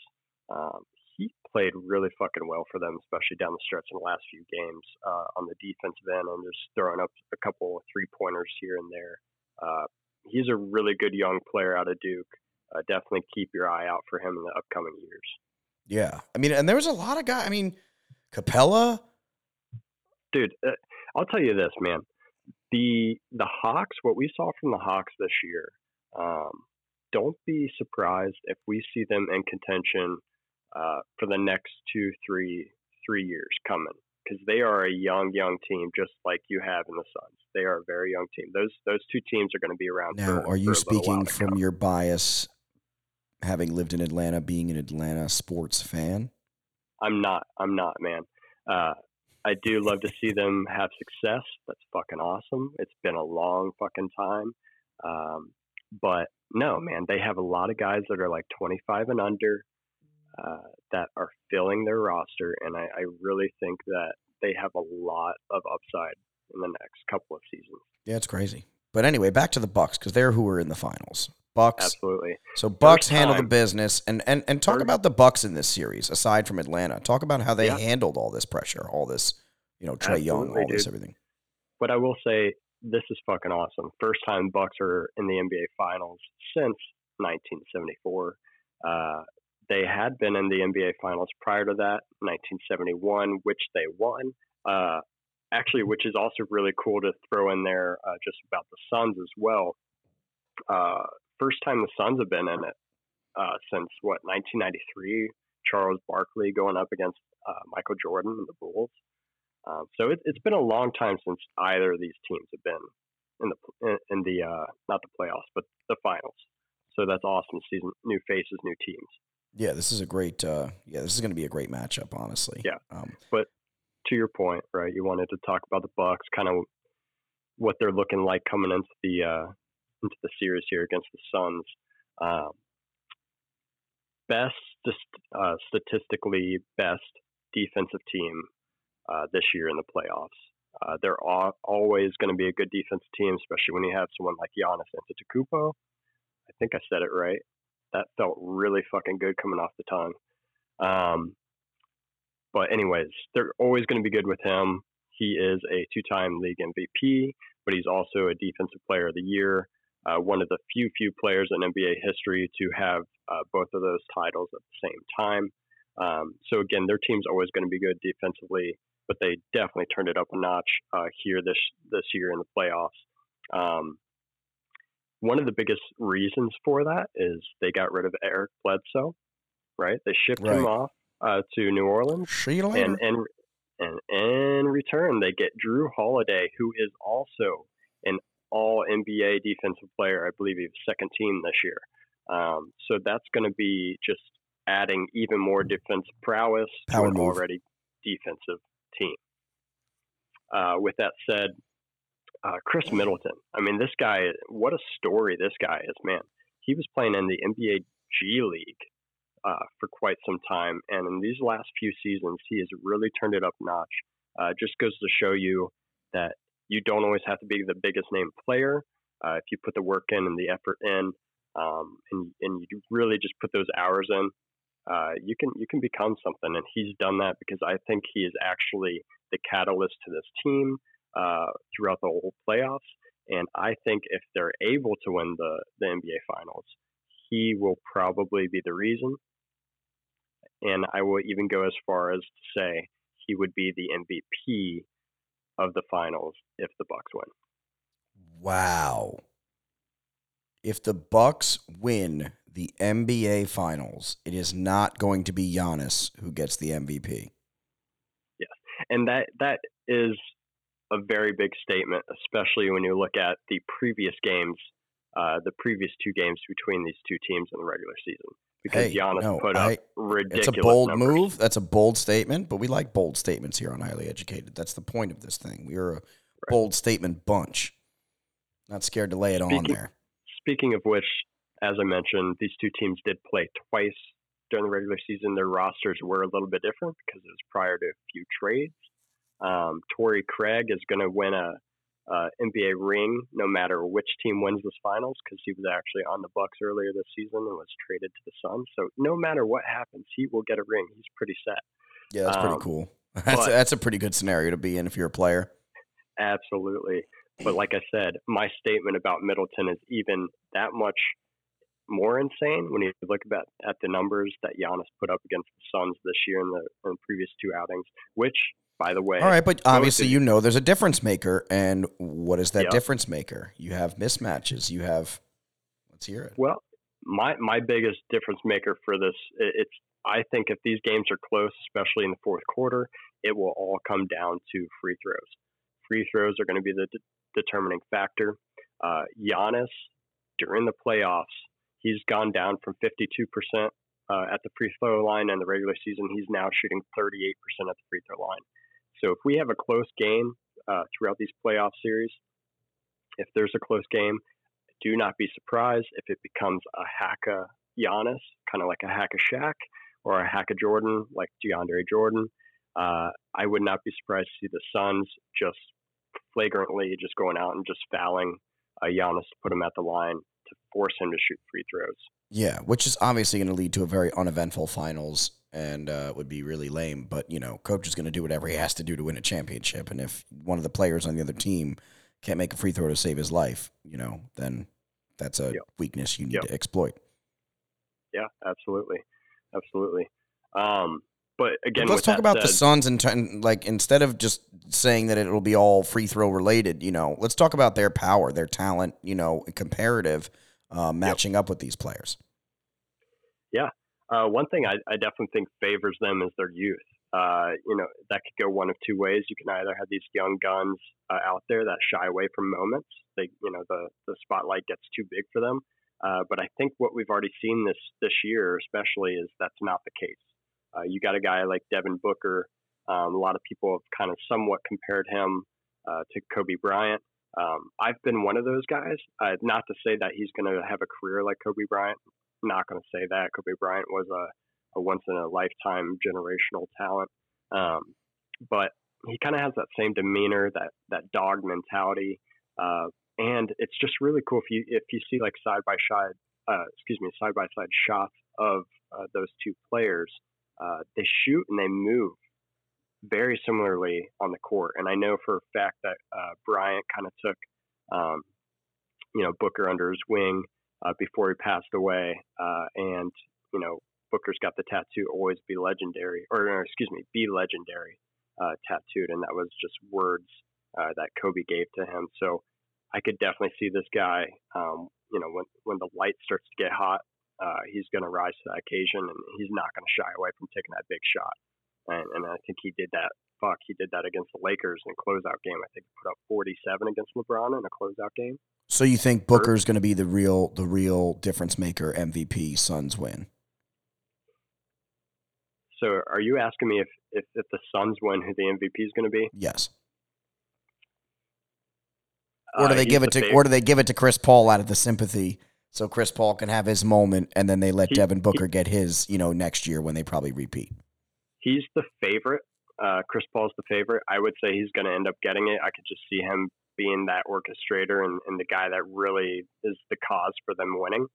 Um, he played really fucking well for them, especially down the stretch in the last few games uh, on the defensive end and just throwing up a couple three pointers here and there. Uh, he's a really good young player out of Duke. Uh, definitely keep your eye out for him in the upcoming years. Yeah, I mean, and there was a lot of guys. I mean, Capela, dude. Uh, I'll tell you this, man. The the Hawks, what we saw from the Hawks this year, um, don't be surprised if we see them in contention uh, for the next two, three, three years coming because they are a young, young team, just like you have in the Suns. They are a very young team. Those those two teams are going to be around. Now, for, are you speaking from your bias, having lived in Atlanta, being an Atlanta sports fan? I'm not. I'm not, man. Uh, I do love to see them have success. That's fucking awesome. It's been a long fucking time. Um, but no, man, they have a lot of guys that are like 25 and under uh, that are filling their roster, and I, I really think that they have a lot of upside in the next couple of seasons. Yeah, it's crazy. But anyway, back to the Bucks because they're who were in the finals. Bucks, absolutely. So Bucks handle the business, and and and talk about the Bucks in this series. Aside from Atlanta, talk about how they yeah. handled all this pressure, all this, you know, Trae Young, all dude. this everything. But I will say, this is fucking awesome. First time Bucks are in the NBA Finals since 1974. Uh, they had been in the NBA Finals prior to that, 1971, which they won. Uh, actually, which is also really cool to throw in there uh, just about the Suns as well. Uh, first time the Suns have been in it uh, since what 1993. Charles Barkley going up against uh, Michael Jordan and the Bulls. Um, so it, has been a long time since either of these teams have been in the in, in the uh, not the playoffs but the finals. So that's awesome. Season new faces, new teams. Yeah, this is a great. Uh, yeah, this is going to be a great matchup, honestly. Yeah, um, but to your point, right? You wanted to talk about the Bucks, kind of what they're looking like coming into the uh, into the series here against the Suns. Um, best, uh, statistically best defensive team uh, this year in the playoffs. Uh, they're all, always going to be a good defensive team, especially when you have someone like Giannis Antetokounmpo. I think I said it right. That felt really fucking good coming off the tongue. Um, but anyways, they're always going to be good with him. He is a two-time league MVP, but he's also a defensive player of the year. Uh, one of the few few players in NBA history to have uh, both of those titles at the same time. Um, so again, their team's always going to be good defensively, but they definitely turned it up a notch uh, here this this year in the playoffs. Um, one of the biggest reasons for that is they got rid of Eric Bledsoe, right? They shipped right. him off uh, to New Orleans, and and and in return they get Jrue Holiday, who is also an All NBA defensive player. I believe he was second team this year. Um, so that's going to be just adding even more defensive prowess Power to an move. already defensive team. Uh, with that said, uh, Khris Middleton. I mean, this guy, what a story this guy is, man. He was playing in the NBA G League uh, for quite some time, and in these last few seasons, he has really turned it up notch. Uh, just goes to show you that you don't always have to be the biggest name player. Uh, if you put the work in and the effort in, um, and and you really just put those hours in, uh, you can you can become something. And he's done that because I think he is actually the catalyst to this team uh, throughout the whole playoffs. And I think if they're able to win the, the NBA Finals, he will probably be the reason. And I will even go as far as to say he would be the MVP of the finals if the Bucks win. Wow. If the Bucks win the NBA Finals, it is not going to be Giannis who gets the MVP. Yes, and that that is a very big statement, especially when you look at the previous games, uh, the previous two games between these two teams in the regular season. Because hey, Giannis no, put up I, ridiculous. It's a bold numbers. move. That's a bold statement, but we like bold statements here on Highly Educated. That's the point of this thing. We are a right. bold statement bunch. Not scared to lay it speaking, on there. Speaking of which, as I mentioned, these two teams did play twice during the regular season. Their rosters were a little bit different because it was prior to a few trades. Um, Torrey Craig is going to win a, a, NBA ring no matter which team wins this finals because he was actually on the Bucks earlier this season and was traded to the Suns. So no matter what happens, he will get a ring. He's pretty set. Yeah, that's um, pretty cool. That's but, a, that's a pretty good scenario to be in if you're a player. Absolutely. But like I said, my statement about Middleton is even that much more insane when you look at, at the numbers that Giannis put up against the Suns this year in the, in the previous two outings, which by the way. All right, but obviously you know there's a difference maker, and what is that yep. difference maker? You have mismatches. You have. Let's hear it. Well, my my biggest difference maker for this, it's I think if these games are close, especially in the fourth quarter, it will all come down to free throws. Free throws are going to be the de- determining factor. Uh, Giannis during the playoffs, he's gone down from 52% uh, at the free throw line in the regular season. He's now shooting 38% at the free throw line. So if we have a close game uh, throughout these playoff series, if there's a close game, do not be surprised if it becomes a hack of Giannis, kind of like a hack of Shaq, or a hack of Jordan, like DeAndre Jordan. Uh, I would not be surprised to see the Suns just flagrantly just going out and just fouling uh, Giannis to put him at the line to force him to shoot free throws. Yeah, which is obviously going to lead to a very uneventful finals and uh, would be really lame. But you know, coach is going to do whatever he has to do to win a championship. And if one of the players on the other team can't make a free throw to save his life, you know, then that's a yep. weakness you need yep. to exploit. Yeah, absolutely, absolutely. Um, but again, let's talk about said, the Suns and like instead of just saying that it'll be all free throw related, you know, let's talk about their power, their talent, you know, comparative uh, matching yep. up with these players. Yeah. Uh, one thing I, I, definitely think favors them is their youth. Uh, you know, that could go one of two ways. You can either have these young guns uh, out there that shy away from moments. They, you know, the, the spotlight gets too big for them. Uh, but I think what we've already seen this this year, especially, is that's not the case. Uh, you got a guy like Devin Booker. Um, a lot of people have kind of somewhat compared him uh, to Kobe Bryant. Um, I've been one of those guys. Uh, not to say that he's going to have a career like Kobe Bryant. Not going to say that. Kobe Bryant was a, a once in a lifetime generational talent. Um, but he kind of has that same demeanor, that that dog mentality, uh, and it's just really cool if you if you see like side by side, uh, excuse me, side by side shots of uh, those two players. Uh, they shoot and they move very similarly on the court. And I know for a fact that uh, Bryant kind of took, um, you know, Booker under his wing uh, before he passed away. Uh, and, you know, Booker's got the tattoo always be legendary, or, or excuse me, be legendary uh, tattooed. And that was just words uh, that Kobe gave to him. So I could definitely see this guy, um, you know, when, when the light starts to get hot, uh, he's going to rise to the occasion and he's not going to shy away from taking that big shot and, and I think he did that. Fuck, he did that against the Lakers in a closeout game. I think he put up 47 against LeBron in a closeout game. So you think Booker's going to be the real the real difference maker MVP Suns win? So are you asking me if, if, if the Suns win who the MVP is going to be? Yes. Or do uh, they give it the to favorite. or do they give it to Chris Paul out of the sympathy so Chris Paul can have his moment and then they let he, Devin Booker he, get his, you know, next year when they probably repeat? he's the favorite. Uh, Chris Paul's the favorite. I would say he's going to end up getting it. I could just see him being that orchestrator and, and the guy that really is the cause for them winning.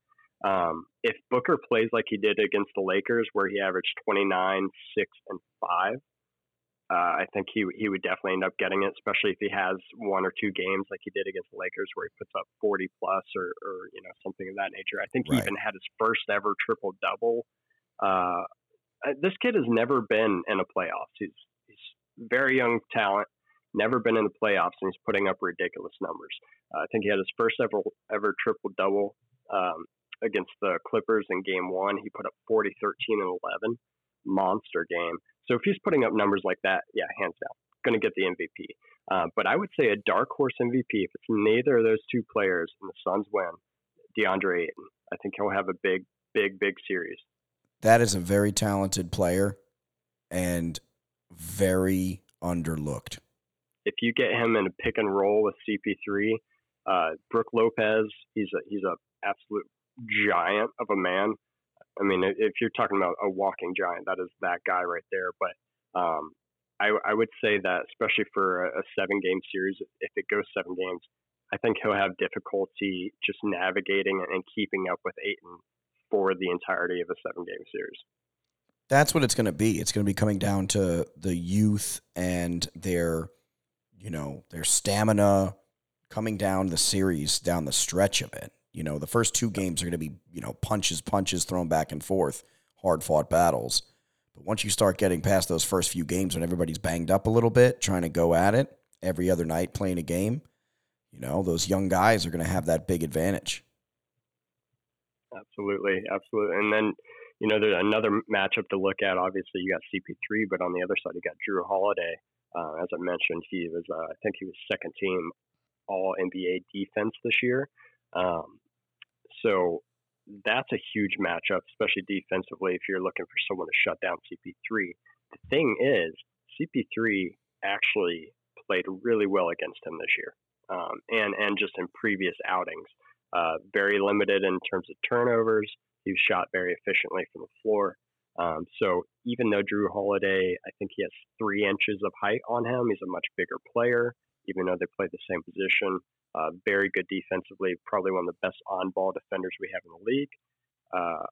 Um, if Booker plays like he did against the Lakers, where he averaged 29, 6, and 5, uh, I think he he would definitely end up getting it, especially if he has one or two games like he did against the Lakers, where he puts up 40 plus or, or you know something of that nature. I think he right. even had his first ever triple double uh, uh, this kid has never been in a playoffs. He's he's very young talent, never been in the playoffs, and he's putting up ridiculous numbers. Uh, I think he had his first ever ever triple double um, against the Clippers in Game One. He put up 40, 13, and 11, monster game. So if he's putting up numbers like that, yeah, hands down, going to get the MVP. Uh, but I would say a dark horse MVP if it's neither of those two players and the Suns win, DeAndre Ayton. I think he'll have a big, big, big series that is a very talented player and very underlooked. If you get him in a pick and roll with CP3, uh, Brook Lopez, he's a he's a absolute giant of a man. I mean, if you're talking about a walking giant, that is that guy right there. But um, I, I, would say that, especially for a, a seven game series, if it goes seven games, I think he'll have difficulty just navigating and keeping up with Ayton for the entirety of a seven game series. That's what it's going to be. It's going to be coming down to the youth and their, you know, their stamina coming down the series, down the stretch of it. You know, the first two games are going to be, you know, punches, punches thrown back and forth, hard fought battles. But once you start getting past those first few games when everybody's banged up a little bit, trying to go at it every other night playing a game, you know, those young guys are going to have that big advantage. Absolutely, absolutely. And then, you know, there's another matchup to look at. Obviously, you got CP3, but on the other side, you got Jrue Holiday. Uh, as I mentioned, he was, uh, I think he was second team All NBA defense this year. Um, so that's a huge matchup, especially defensively, if you're looking for someone to shut down CP3. The thing is, CP3 actually played really well against him this year, um, and and just in previous outings uh, very limited in terms of turnovers. He shot very efficiently from the floor. Um, so even though Jrue Holiday, I think he has three inches of height on him, he's a much bigger player. Even though they play the same position, uh, very good defensively, probably one of the best on-ball defenders we have in the league. Uh,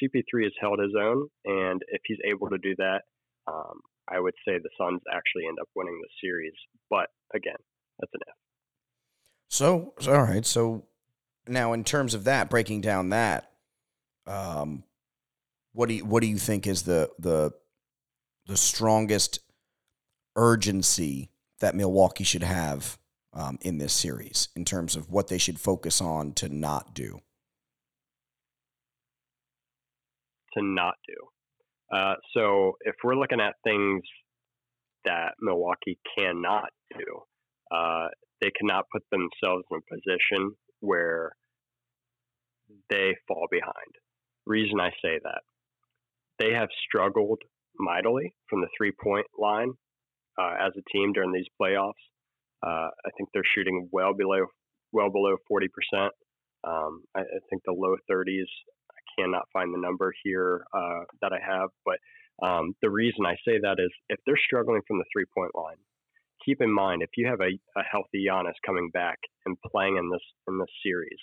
CP3 has held his own, and if he's able to do that, um, I would say the Suns actually end up winning the series. But again, that's an if. So, all right. So now, in terms of that, breaking down that, um, what do you, what do you think is the the the strongest urgency that Milwaukee should have um, in this series in terms of what they should focus on to not do? to not do. Uh, so if we're looking at things that Milwaukee cannot do, uh, they cannot put themselves in a position where they fall behind. Reason I say that, they have struggled mightily from the three point line uh, as a team during these playoffs. Uh, I think they're shooting well below well below 40%. Um, I, I, think the low 30s. I cannot find the number here uh, that I have, but um, the reason I say that is if they're struggling from the three point line, keep in mind if you have a, a healthy Giannis coming back and playing in this in this series,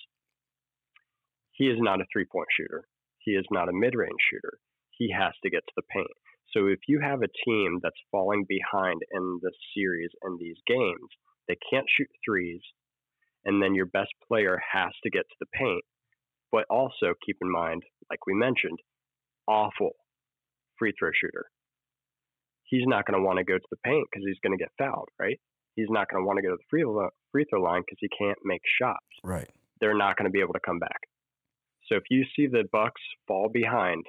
he is not a three point shooter. He is not a mid range shooter. He has to get to the paint. So if you have a team that's falling behind in this series and these games, they can't shoot threes, and then your best player has to get to the paint. But also keep in mind, like we mentioned, awful free throw shooter. He's not going to want to go to the paint because he's going to get fouled, right? He's not going to want to go to the free, free throw line because he can't make shots. Right. They're not going to be able to come back. So if you see the Bucks fall behind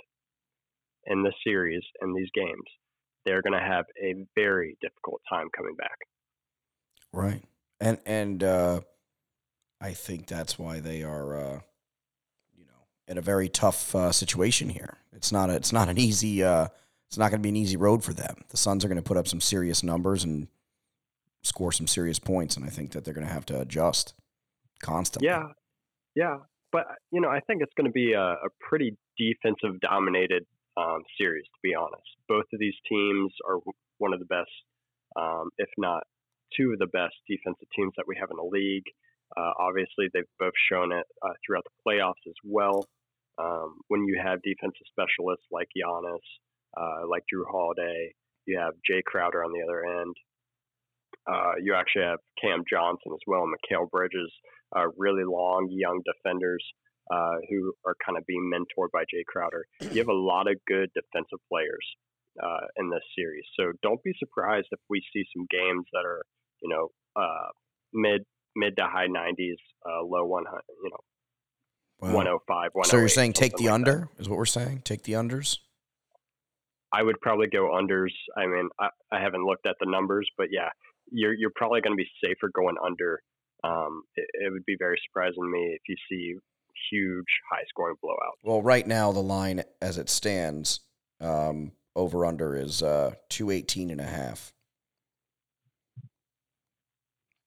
in the series in these games, they're going to have a very difficult time coming back. Right. And and uh, I think that's why they are uh, you know, in a very tough uh, situation here. It's not a, it's not an easy uh, it's not going to be an easy road for them. The Suns are going to put up some serious numbers and score some serious points and I think that they're going to have to adjust constantly. Yeah. Yeah, but you know, I think it's going to be a, a pretty defensive dominated um, series, to be honest. Both of these teams are one of the best, um, if not two of the best defensive teams that we have in the league. Uh, obviously, they've both shown it uh, throughout the playoffs as well. Um, when you have defensive specialists like Giannis, uh, like Jrue Holiday, you have Jae Crowder on the other end. Uh, you actually have Cam Johnson as well, and Mikal Bridges, uh, really long, young defenders uh, who are kind of being mentored by Jae Crowder. You have a lot of good defensive players uh, in this series, so don't be surprised if we see some games that are, you know, uh, mid mid to high 90s, uh, low 100, you know, wow. 105, So you're saying take the like under that. is what we're saying? Take the unders? I would probably go unders. I mean, I, I haven't looked at the numbers, but yeah, you're you're probably going to be safer going under. Um, it, it, would be very surprising to me if you see huge high scoring blowouts. Well, right now the line as it stands, um, over under is uh, 218 and a half.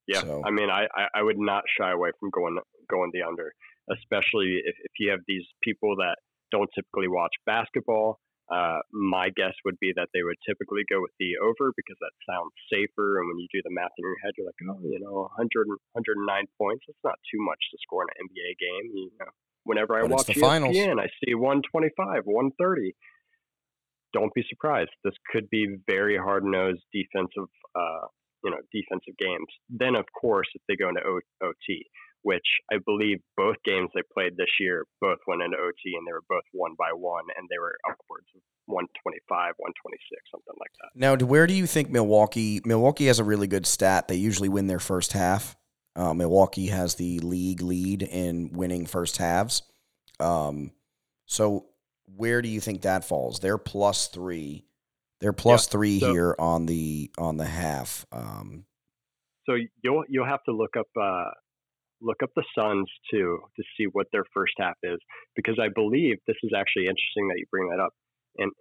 Yeah, so. I mean, I, I would not shy away from going going the under, especially if, if you have these people that don't typically watch basketball uh, my guess would be that they would typically go with the over because that sounds safer. And when you do the math in your head, you're like, oh, you know, 100, 109 points. It's not too much to score in an NBA game. You know, whenever I but watch ESPN, finals. I see 125, 130. Don't be surprised. This could be very hard nosed defensive, uh, you know, defensive games. Then, of course, if they go into OT, which I believe both games they played this year both went into OT and they were both one by one and they were upwards of 125, 126, something like that. Now, where do you think Milwaukee? Milwaukee has a really good stat. They usually win their first half. Uh, Milwaukee has the league lead in winning first halves. Um, so, where do you think that falls? They're plus three. They're plus yeah, three so, here on the on the half. Um, so you'll you'll have to look up uh, look up the Suns too to see what their first half is because I believe this is actually interesting that you bring that up, and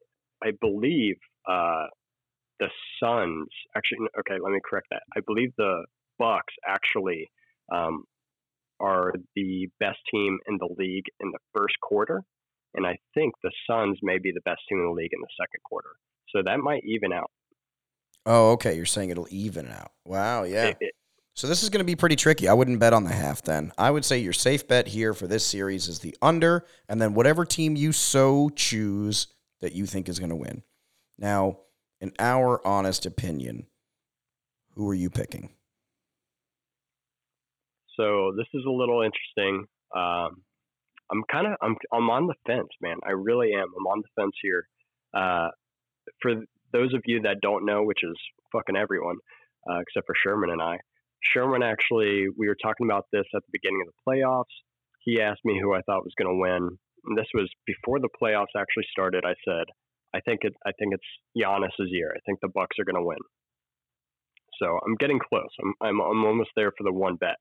I believe uh, the Suns actually. Okay, let me correct that. I believe the Bucks actually um, are the best team in the league in the first quarter, and I think the Suns may be the best team in the league in the second quarter. So that might even out. Oh, okay. You're saying it'll even out. Wow. Yeah. It, it, so this is going to be pretty tricky. I wouldn't bet on the half then. I would say your safe bet here for this series is the under, and then whatever team you so choose that you think is going to win. Now, in our honest opinion, who are you picking? So this is a little interesting. Um, I'm kind of I'm I'm on the fence, man. I really am. I'm on the fence here. Uh, for those of you that don't know, which is fucking everyone, uh, except for Sherman and I, Sherman actually, we were talking about this at the beginning of the playoffs. He asked me who I thought was going to win this was before the playoffs actually started. I said, I think it, I think it's Giannis's year. I think the Bucks are going to win. So I'm getting close. I'm, I'm, I'm almost there for the one bet.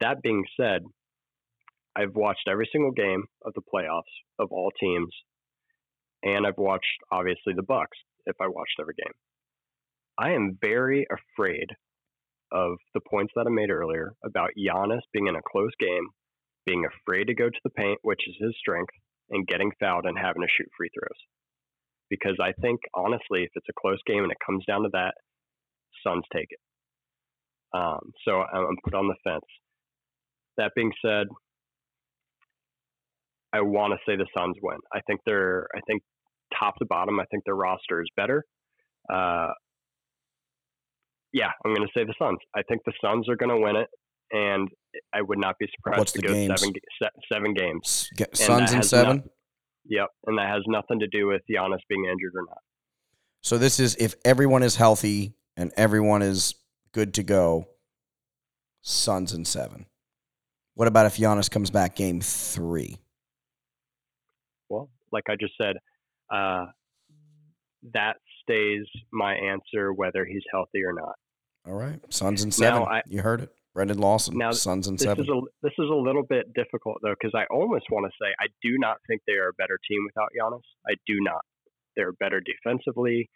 That being said, I've watched every single game of the playoffs of all teams, and I've watched obviously the Bucks. If I watched every game, I am very afraid of the points that I made earlier about Giannis being in a close game, being afraid to go to the paint, which is his strength, and getting fouled and having to shoot free throws. Because I think honestly, if it's a close game and it comes down to that, Suns take it. Um, so I'm put on the fence. That being said, I want to say the Suns win. I think they're, I think top to bottom, I think their roster is better. Uh, yeah, I'm going to say the Suns. I think the Suns are going to win it, and I would not be surprised What's to the go games? seven seven games. Get Suns in seven. not- Yep, and that has nothing to do with Giannis being injured or not. So this is if everyone is healthy and everyone is good to go. Suns in seven. What about if Giannis comes back game three? Well, like I just said, uh, that stays my answer whether he's healthy or not. All right, Suns in seven. I- you heard it, Brendan Lawson. Now, Suns in This seven. is a this is a little bit difficult though because I almost want to say I do not think they are a better team without Giannis. I do not. They're better defensively.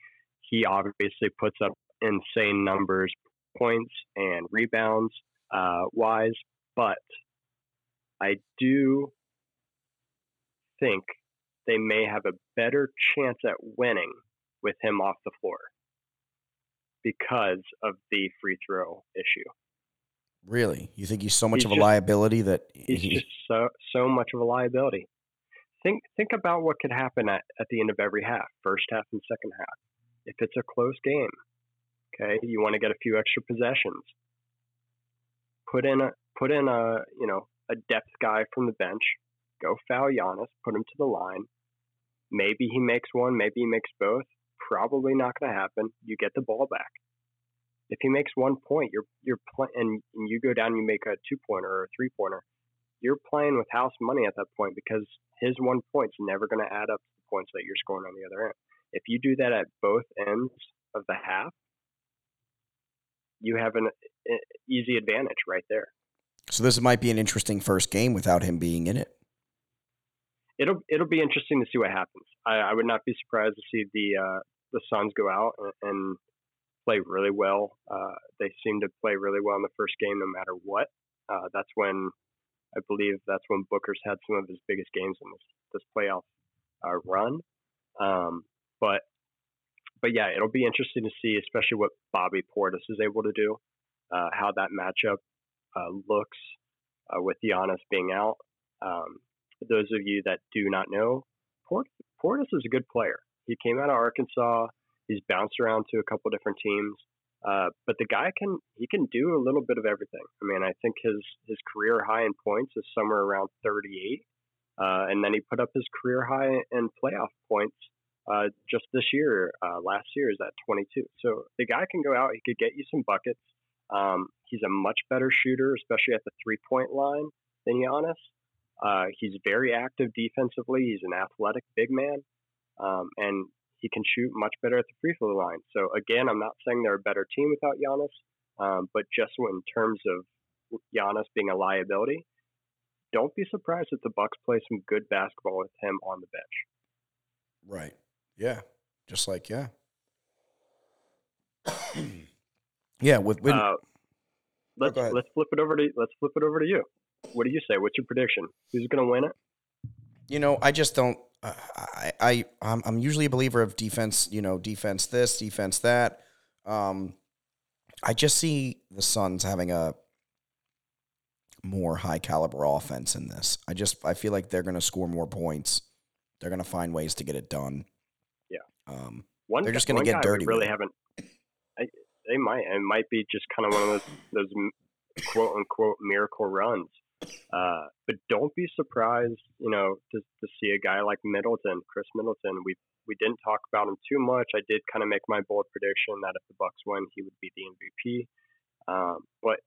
He obviously puts up insane numbers, points and rebounds uh, wise, but I do think they may have a better chance at winning with him off the floor because of the free throw issue. really, you think he's so much He's of a just- liability that he's he, just so so much of a liability. Think think about what could happen at, at the end of every half, first half and second half. If it's a close game, okay, you want to get a few extra possessions. Put in a put in a you know a depth guy from the bench. Go foul Giannis, put him to the line. Maybe he makes one, maybe he makes both. Probably not going to happen. You get the ball back. If he makes one point, you're you're playing, and, and you go down, and you make a two pointer or a three pointer you're playing with house money at that point because his one point's never going to add up to the points that you're scoring on the other end. If you do that at both ends of the half, you have an easy advantage right there. so this might be an interesting first game without him being in it. It'll it'll be interesting to see what happens. I, I would not be surprised to see the uh, the Suns go out and, and play really well. Uh, they seem to play really well in the first game, no matter what. Uh, that's when I believe that's when Booker's had some of his biggest games in this this playoff uh, run. Um, but but yeah, it'll be interesting to see, especially what Bobby Portis is able to do, uh, how that matchup uh, looks uh, with Giannis being out. Um, those of you that do not know, Port- Portis is a good player. He came out of Arkansas. He's bounced around to a couple different teams. Uh, but the guy can he can do a little bit of everything. I mean, I think his his career high in points is somewhere around 38, uh, and then he put up his career high in playoff points uh, just this year. Uh, last year is at 22. So the guy can go out. He could get you some buckets. Um, he's a much better shooter, especially at the three point line than Giannis. Uh, he's very active defensively. He's an athletic big man, um, and he can shoot much better at the free throw line. So again, I'm not saying they're a better team without Giannis, um, but just in terms of Giannis being a liability, don't be surprised if the Bucks play some good basketball with him on the bench. Right. Yeah. Just like yeah. yeah. With, with Uh, let's go ahead. let's flip it over to let's flip it over to you. What do you say? What's your prediction? Who's going to win it? you know, I just don't. I I I'm, I'm usually a believer of defense. You know, defense this, defense that. Um, I just see the Suns having a more high caliber offense in this. I just I feel like they're going to score more points. They're going to find ways to get it done. Yeah. Um, One, They're just gonna get dirty really haven't. I, they might. It might be just kind of one of those those quote unquote miracle runs. Uh, but don't be surprised, you know, to, to see a guy like Middleton, Khris Middleton. We we didn't talk about him too much. I did kind of make my bold prediction that if the Bucks win, he would be the MVP. Um, but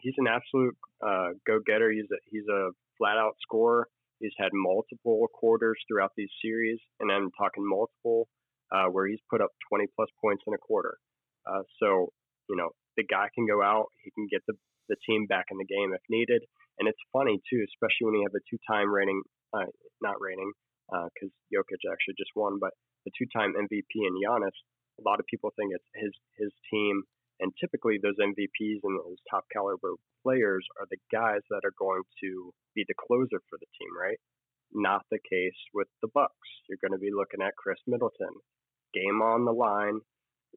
he's an absolute uh, go getter. He's a he's a flat out scorer. He's had multiple quarters throughout these series, and I'm talking multiple uh, where he's put up 20 plus points in a quarter. Uh, so, you know, the guy can go out, he can get the, the team back in the game if needed. And it's funny, too, especially when you have a two time reigning, uh, not reigning, because uh, Jokic actually just won, but the two time MVP in Giannis, a lot of people think it's his, his team. And typically, those MVPs and those top caliber players are the guys that are going to be the closer for the team, right? Not the case with the Bucks. You're going to be looking at Khris Middleton, game on the line,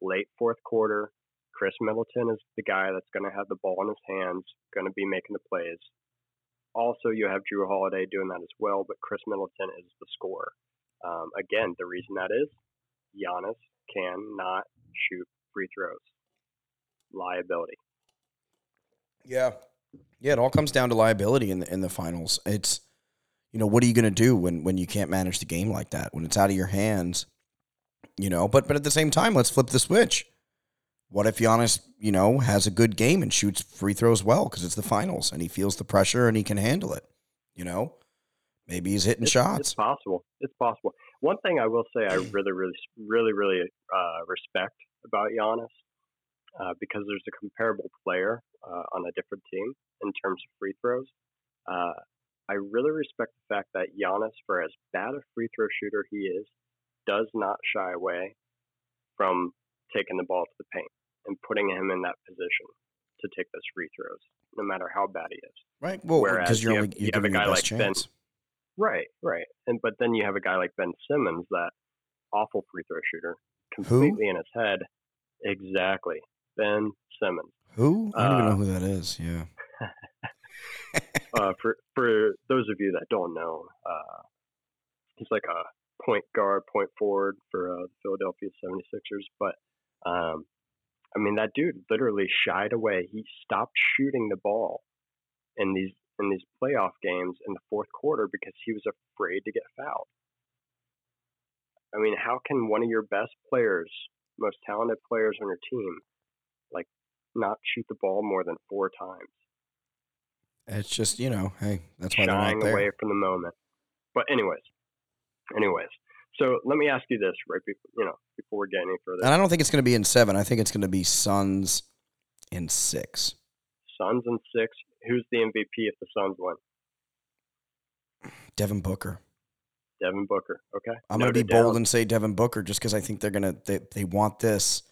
late fourth quarter. Khris Middleton is the guy that's going to have the ball in his hands, going to be making the plays. Also, you have Jrue Holiday doing that as well, but Khris Middleton is the scorer. Um, again, the reason that is Giannis cannot shoot free throws. Liability. Yeah. Yeah, it all comes down to liability in the in the finals. It's you know, what are you going to do when when you can't manage the game like that? When it's out of your hands you know. But but at the same time, let's flip the switch. What if Giannis, you know, has a good game and shoots free throws well because it's the finals and he feels the pressure and he can handle it? You know, maybe he's hitting it's, shots. It's possible. It's possible. One thing I will say, I really, really, really, really uh, respect about Giannis uh, because there's a comparable player uh, on a different team in terms of free throws. Uh, I really respect the fact that Giannis, for as bad a free throw shooter he is, does not shy away from taking the ball to the paint and putting him in that position to take those free throws, no matter how bad he is. Right. Well, because you're, you have, you have a guy like chance. Ben. Right, right. And but then you have a guy like Ben Simmons, that awful free throw shooter, completely who? in his head. Exactly, Ben Simmons. Who? I don't uh, even know uh, who that is. Yeah. uh, for for those of you that don't know, uh, he's like a point guard, point forward for uh, the Philadelphia 76ers. But um, I mean, that dude literally shied away. He stopped shooting the ball in these in these playoff games in the fourth quarter because he was afraid to get fouled. I mean, how can one of your best players, most talented players on your team, like not shoot the ball more than four times? It's just you know, hey, that's why shying away from the moment. But anyways, Anyways, so let me ask you this, right? Before, you know, before we get any further. And I don't think it's going to be in seven. I think it's going to be Suns in six. Suns in six. Who's the MVP if the Suns win? Devin Booker. Devin Booker. Okay. I'm going to be bold and say Devin Booker just because I think they're going to they, they want this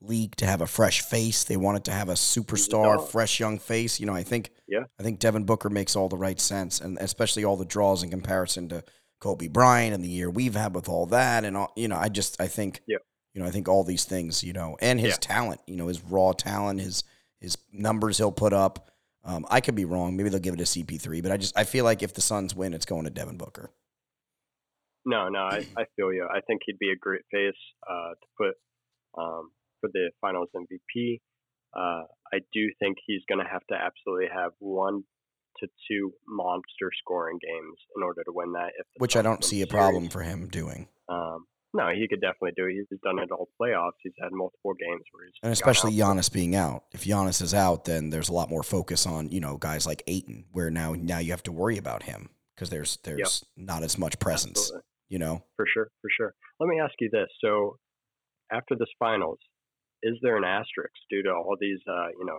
league to have a fresh face. They want it to have a superstar, fresh young face. You know, I think yeah. I think Devin Booker makes all the right sense, and especially all the draws in comparison to Kobe Bryant and the year we've had with all that and all, you know, I just I think yeah. you know, I think all these things, you know, and his yeah. talent, you know, his raw talent, his his numbers he'll put up. Um, I could be wrong. Maybe they'll give it to CP3, but I just I feel like if the Suns win, it's going to Devin Booker. No, no, I, I feel you. I think he'd be a great face uh, to put um, for the Finals MVP. Uh, I do think he's going to have to absolutely have one to two monster scoring games in order to win that. Which I don't see a problem for him doing. Um, no, he could definitely do it. He's done it all playoffs. He's had multiple games where he's and especially Giannis being out. If Giannis is out, then there's a lot more focus on you know guys like Ayton, where now now you have to worry about him because there's there's yep. not as much presence. Absolutely. You know, for sure, for sure. Let me ask you this: so after this finals, is there an asterisk due to all these uh, you know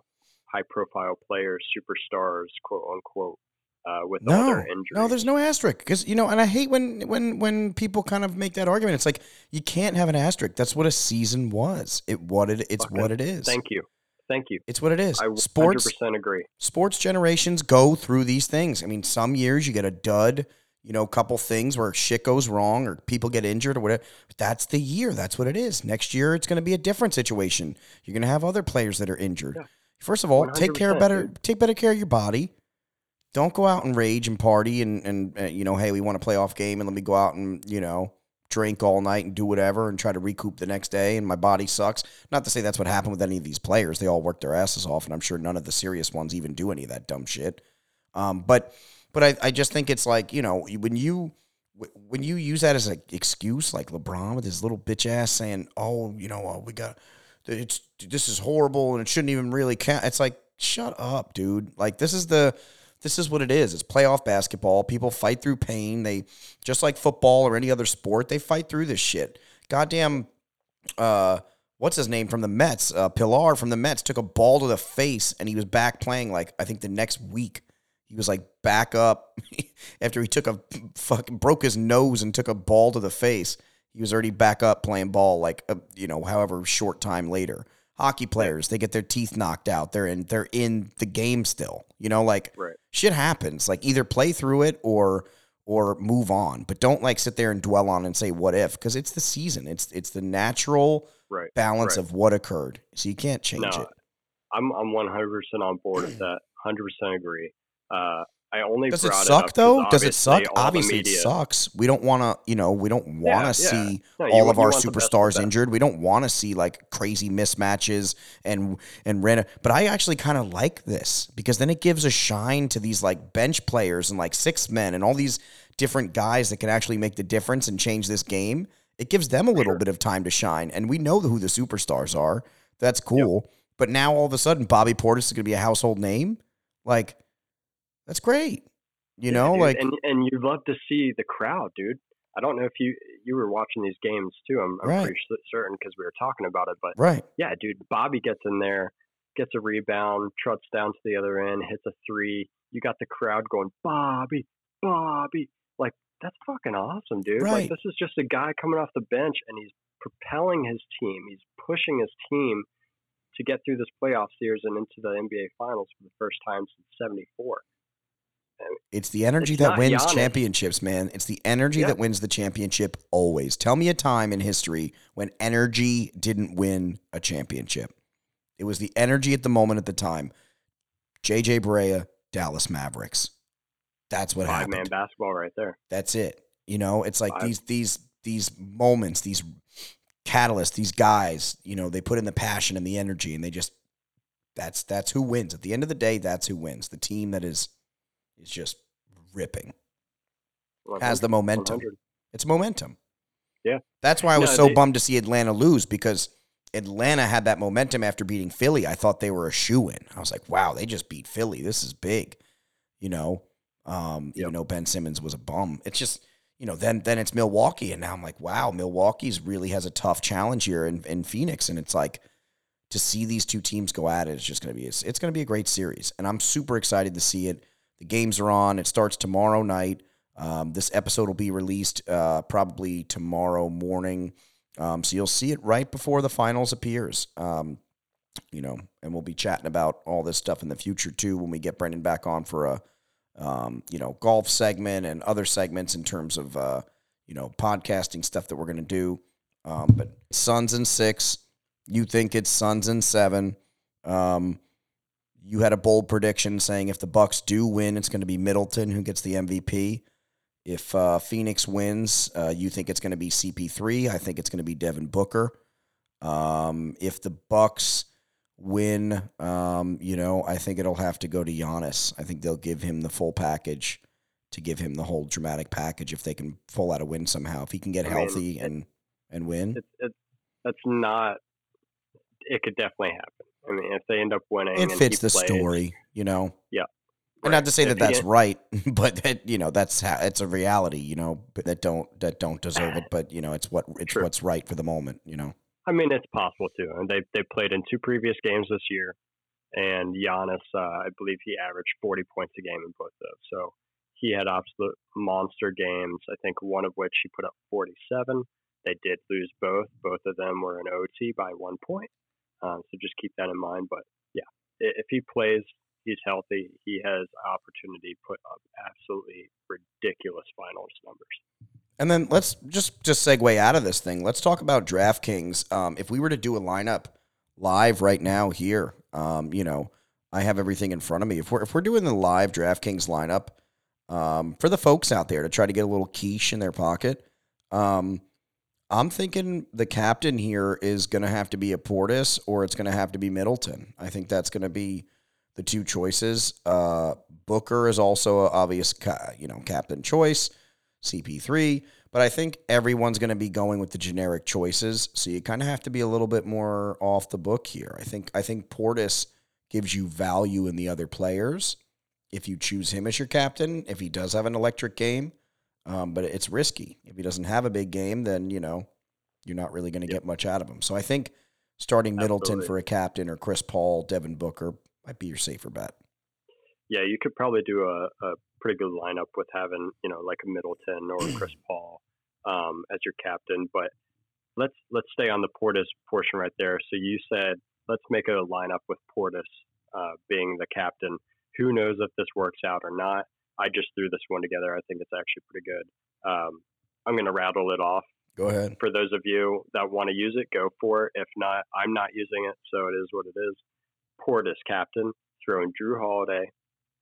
high profile players, superstars, quote unquote, uh, with no, all their injuries. No, there's no asterisk because you know, and I hate when when when people kind of make that argument. It's like you can't have an asterisk. That's what a season was. It what it it's okay. what it is. Thank you. Thank you. It's what it is. I 100% sports, agree. Sports generations go through these things. I mean, some years you get a dud, you know, a couple things where shit goes wrong or people get injured or whatever. But That's the year. That's what it is. Next year it's going to be a different situation. You're going to have other players that are injured. Yeah. First of all, take care of better take better care of your body. Don't go out and rage and party and and uh, you know, hey, we want to play off game and let me go out and you know drink all night and do whatever and try to recoup the next day and my body sucks. Not to say that's what happened with any of these players. They all work their asses off and I'm sure none of the serious ones even do any of that dumb shit. Um, but but I, I just think it's like, you know, when you when you use that as an excuse, like LeBron with his little bitch ass saying, "Oh, you know, uh, we got it's this is horrible and it shouldn't even really count. It's like shut up, dude. Like this is the this is what it is. It's playoff basketball. People fight through pain. They just like football or any other sport, they fight through this shit. Goddamn uh what's his name from the Mets? Uh, Pillar from the Mets took a ball to the face and he was back playing like I think the next week. He was like back up after he took a fucking broke his nose and took a ball to the face. He was already back up playing ball like a, you know however short time later. Hockey players they get their teeth knocked out. They're in they're in the game still. You know like Right. shit happens. Like either play through it or or move on, but don't like sit there and dwell on and say what if because it's the season. It's it's the natural Right. balance Right. of what occurred. So you can't change No, it. I'm I'm 100 percent on board with that. 100 percent agree. Uh, I only Does it suck up 'cause though? Does it suck? obviously all the Obviously, it sucks. We don't want to, you know, we don't want to Yeah, yeah. see No, all want- of you our of superstars injured. We don't want to see like crazy mismatches and and random. But I actually kind of like this because then it gives a shine to these like bench players and like six men and all these different guys that can actually make the difference and change this game. It gives them a little Sure. bit of time to shine, and we know who the superstars are. That's cool. But now all of a sudden, Bobby Portis is going to be a household name. Like, that's great. You Yeah, know, dude, like and and you'd love to see the crowd, dude. I don't know if you you were watching these games too. I'm, I'm Right. pretty certain because we were talking about it. But right. yeah, dude, Bobby gets in there, gets a rebound, trots down to the other end, hits a three. You got the crowd going, Bobby, Bobby. Like that's fucking awesome, dude. Right. Like this is just a guy coming off the bench and he's propelling his team. He's pushing his team to get through this playoff series and into the NBA Finals for the first time since '74. It's the energy It's that wins Giannis. championships, man. It's the energy Yeah. that wins the championship always. Tell me a time in history when energy didn't win a championship. It was the energy at the moment at the time. JJ Barea, Dallas Mavericks. That's what Five happened. man basketball right there. That's it. You know, it's like Five. these these these moments, these catalysts, these guys, you know, they put in the passion and the energy and they just that's that's who wins. At the end of the day, that's who wins. The team that is is just ripping. Has the momentum. 100. It's momentum. Yeah. That's why I was No, so they- bummed to see Atlanta lose because Atlanta had that momentum after beating Philly. I thought they were a shoe in. I was like, wow, they just beat Philly. This is big. You know, um, even Yep. though Ben Simmons was a bum. It's just, you know, then then it's Milwaukee. And now I'm like, wow, Milwaukee's really has a tough challenge here in, in Phoenix. And it's like to see these two teams go at it, it's just gonna be it's, it's gonna be a great series. And I'm super excited to see it. The games are on. It starts tomorrow night. Um, this episode will be released uh, probably tomorrow morning. Um, so you'll see it right before the finals appears. Um, you know, and we'll be chatting about all this stuff in the future too when we get Brendan back on for a, um, you know, golf segment and other segments in terms of, uh, you know, podcasting stuff that we're going to do. Um, but Suns and six, you think it's Suns and seven. Um, you had a bold prediction saying if the Bucks do win, it's going to be Middleton who gets the MVP. If uh, Phoenix wins, uh, you think it's going to be CP3. I think it's going to be Devin Booker. Um, if the Bucks win, um, you know, I think it'll have to go to Giannis. I think they'll give him the full package to give him the whole dramatic package if they can pull out a win somehow. If he can get I mean, healthy and and win, It's it, that's not. It could definitely happen. I mean, if they end up winning, it fits he the story, you know. Yeah. And right. not to say If that that's en- right, but that you know that's how it's a reality, you know, that don't that don't deserve it, but you know it's what it's True. what's right for the moment, you know. I mean, it's possible too. And they they played in two previous games this year, and Giannis, uh, I believe he averaged 40 points a game in both of those. So he had absolute monster games. I think one of which he put up 47. They did lose both. Both of them were in OT by one point. Um, so just keep that in mind. But yeah, if he plays, he's healthy. He has opportunity to put up absolutely ridiculous finals numbers. And then let's just just segue out of this thing. Let's talk about DraftKings. Um, if we were to do a lineup live right now here, um, you know, I have everything in front of me. If we're if we're doing the live DraftKings lineup um, for the folks out there to try to get a little quiche in their pocket, um, I'm thinking the captain here is going to have to be a Portis or it's going to have to be Middleton. I think that's going to be the two choices. Uh, Booker is also an obvious, you know, captain choice. CP3, but I think everyone's going to be going with the generic choices, so you kind of have to be a little bit more off the book here. I think I think Portis gives you value in the other players, if you choose him as your captain, if he does have an electric game. Um, but it's risky. If he doesn't have a big game, then, you know, you're not really going to yep. get much out of him. So I think starting Middleton Absolutely. for a captain or Chris Paul, Devin Booker might be your safer bet. Yeah, you could probably do a, a pretty good lineup with having, you know, like a Middleton or Chris Paul um, as your captain. But let's let's stay on the Portis portion right there. So you said let's make a lineup with Portis uh, being the captain. Who knows if this works out or not? I just threw this one together. I think it's actually pretty good. Um, I'm going to rattle it off. Go ahead. For those of you that want to use it, go for it. If not, I'm not using it, so it is what it is. Portis captain, throwing Jrue Holiday.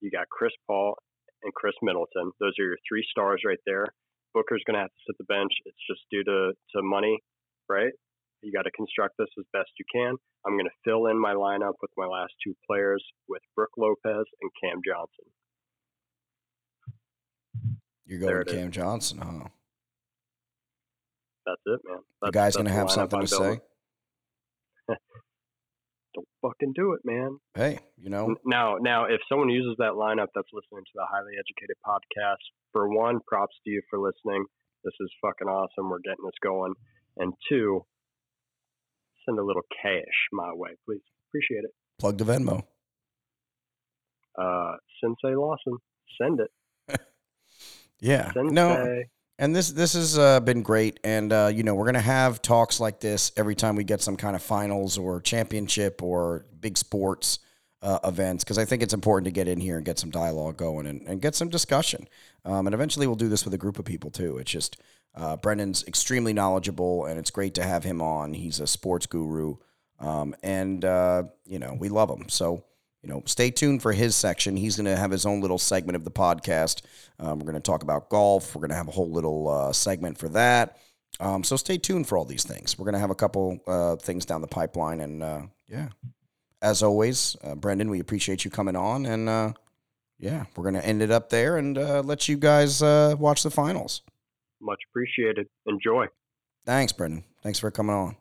You got Chris Paul and Khris Middleton. Those are your three stars right there. Booker's going to have to sit the bench. It's just due to, to money, right? You got to construct this as best you can. I'm going to fill in my lineup with my last two players with Brook Lopez and Cam Johnson. You're going to Cam is. Johnson, huh? That's it, man. That's, the guy's going to have something to say. Don't fucking do it, man. Hey, you know. Now, now, if someone uses that lineup that's listening to the Highly Educated podcast, for one, props to you for listening. This is fucking awesome. We're getting this going. And two, send a little cash my way, please. Appreciate it. Plug the Venmo. Uh, Sensei Lawson, send it. Yeah. Sensei. No. And this this has uh, been great, and uh, you know we're gonna have talks like this every time we get some kind of finals or championship or big sports uh, events because I think it's important to get in here and get some dialogue going and, and get some discussion. Um, and eventually we'll do this with a group of people too. It's just uh, Brendan's extremely knowledgeable, and it's great to have him on. He's a sports guru, um, and uh, you know we love him. So you know, stay tuned for his section. He's going to have his own little segment of the podcast. Um, we're going to talk about golf. We're going to have a whole little uh, segment for that. Um, so stay tuned for all these things. We're going to have a couple uh, things down the pipeline. And uh, yeah, as always, uh, Brendan, we appreciate you coming on. And uh, yeah, we're going to end it up there and uh, let you guys watch the finals. Much appreciated. Enjoy. Thanks, Brendan. Thanks for coming on.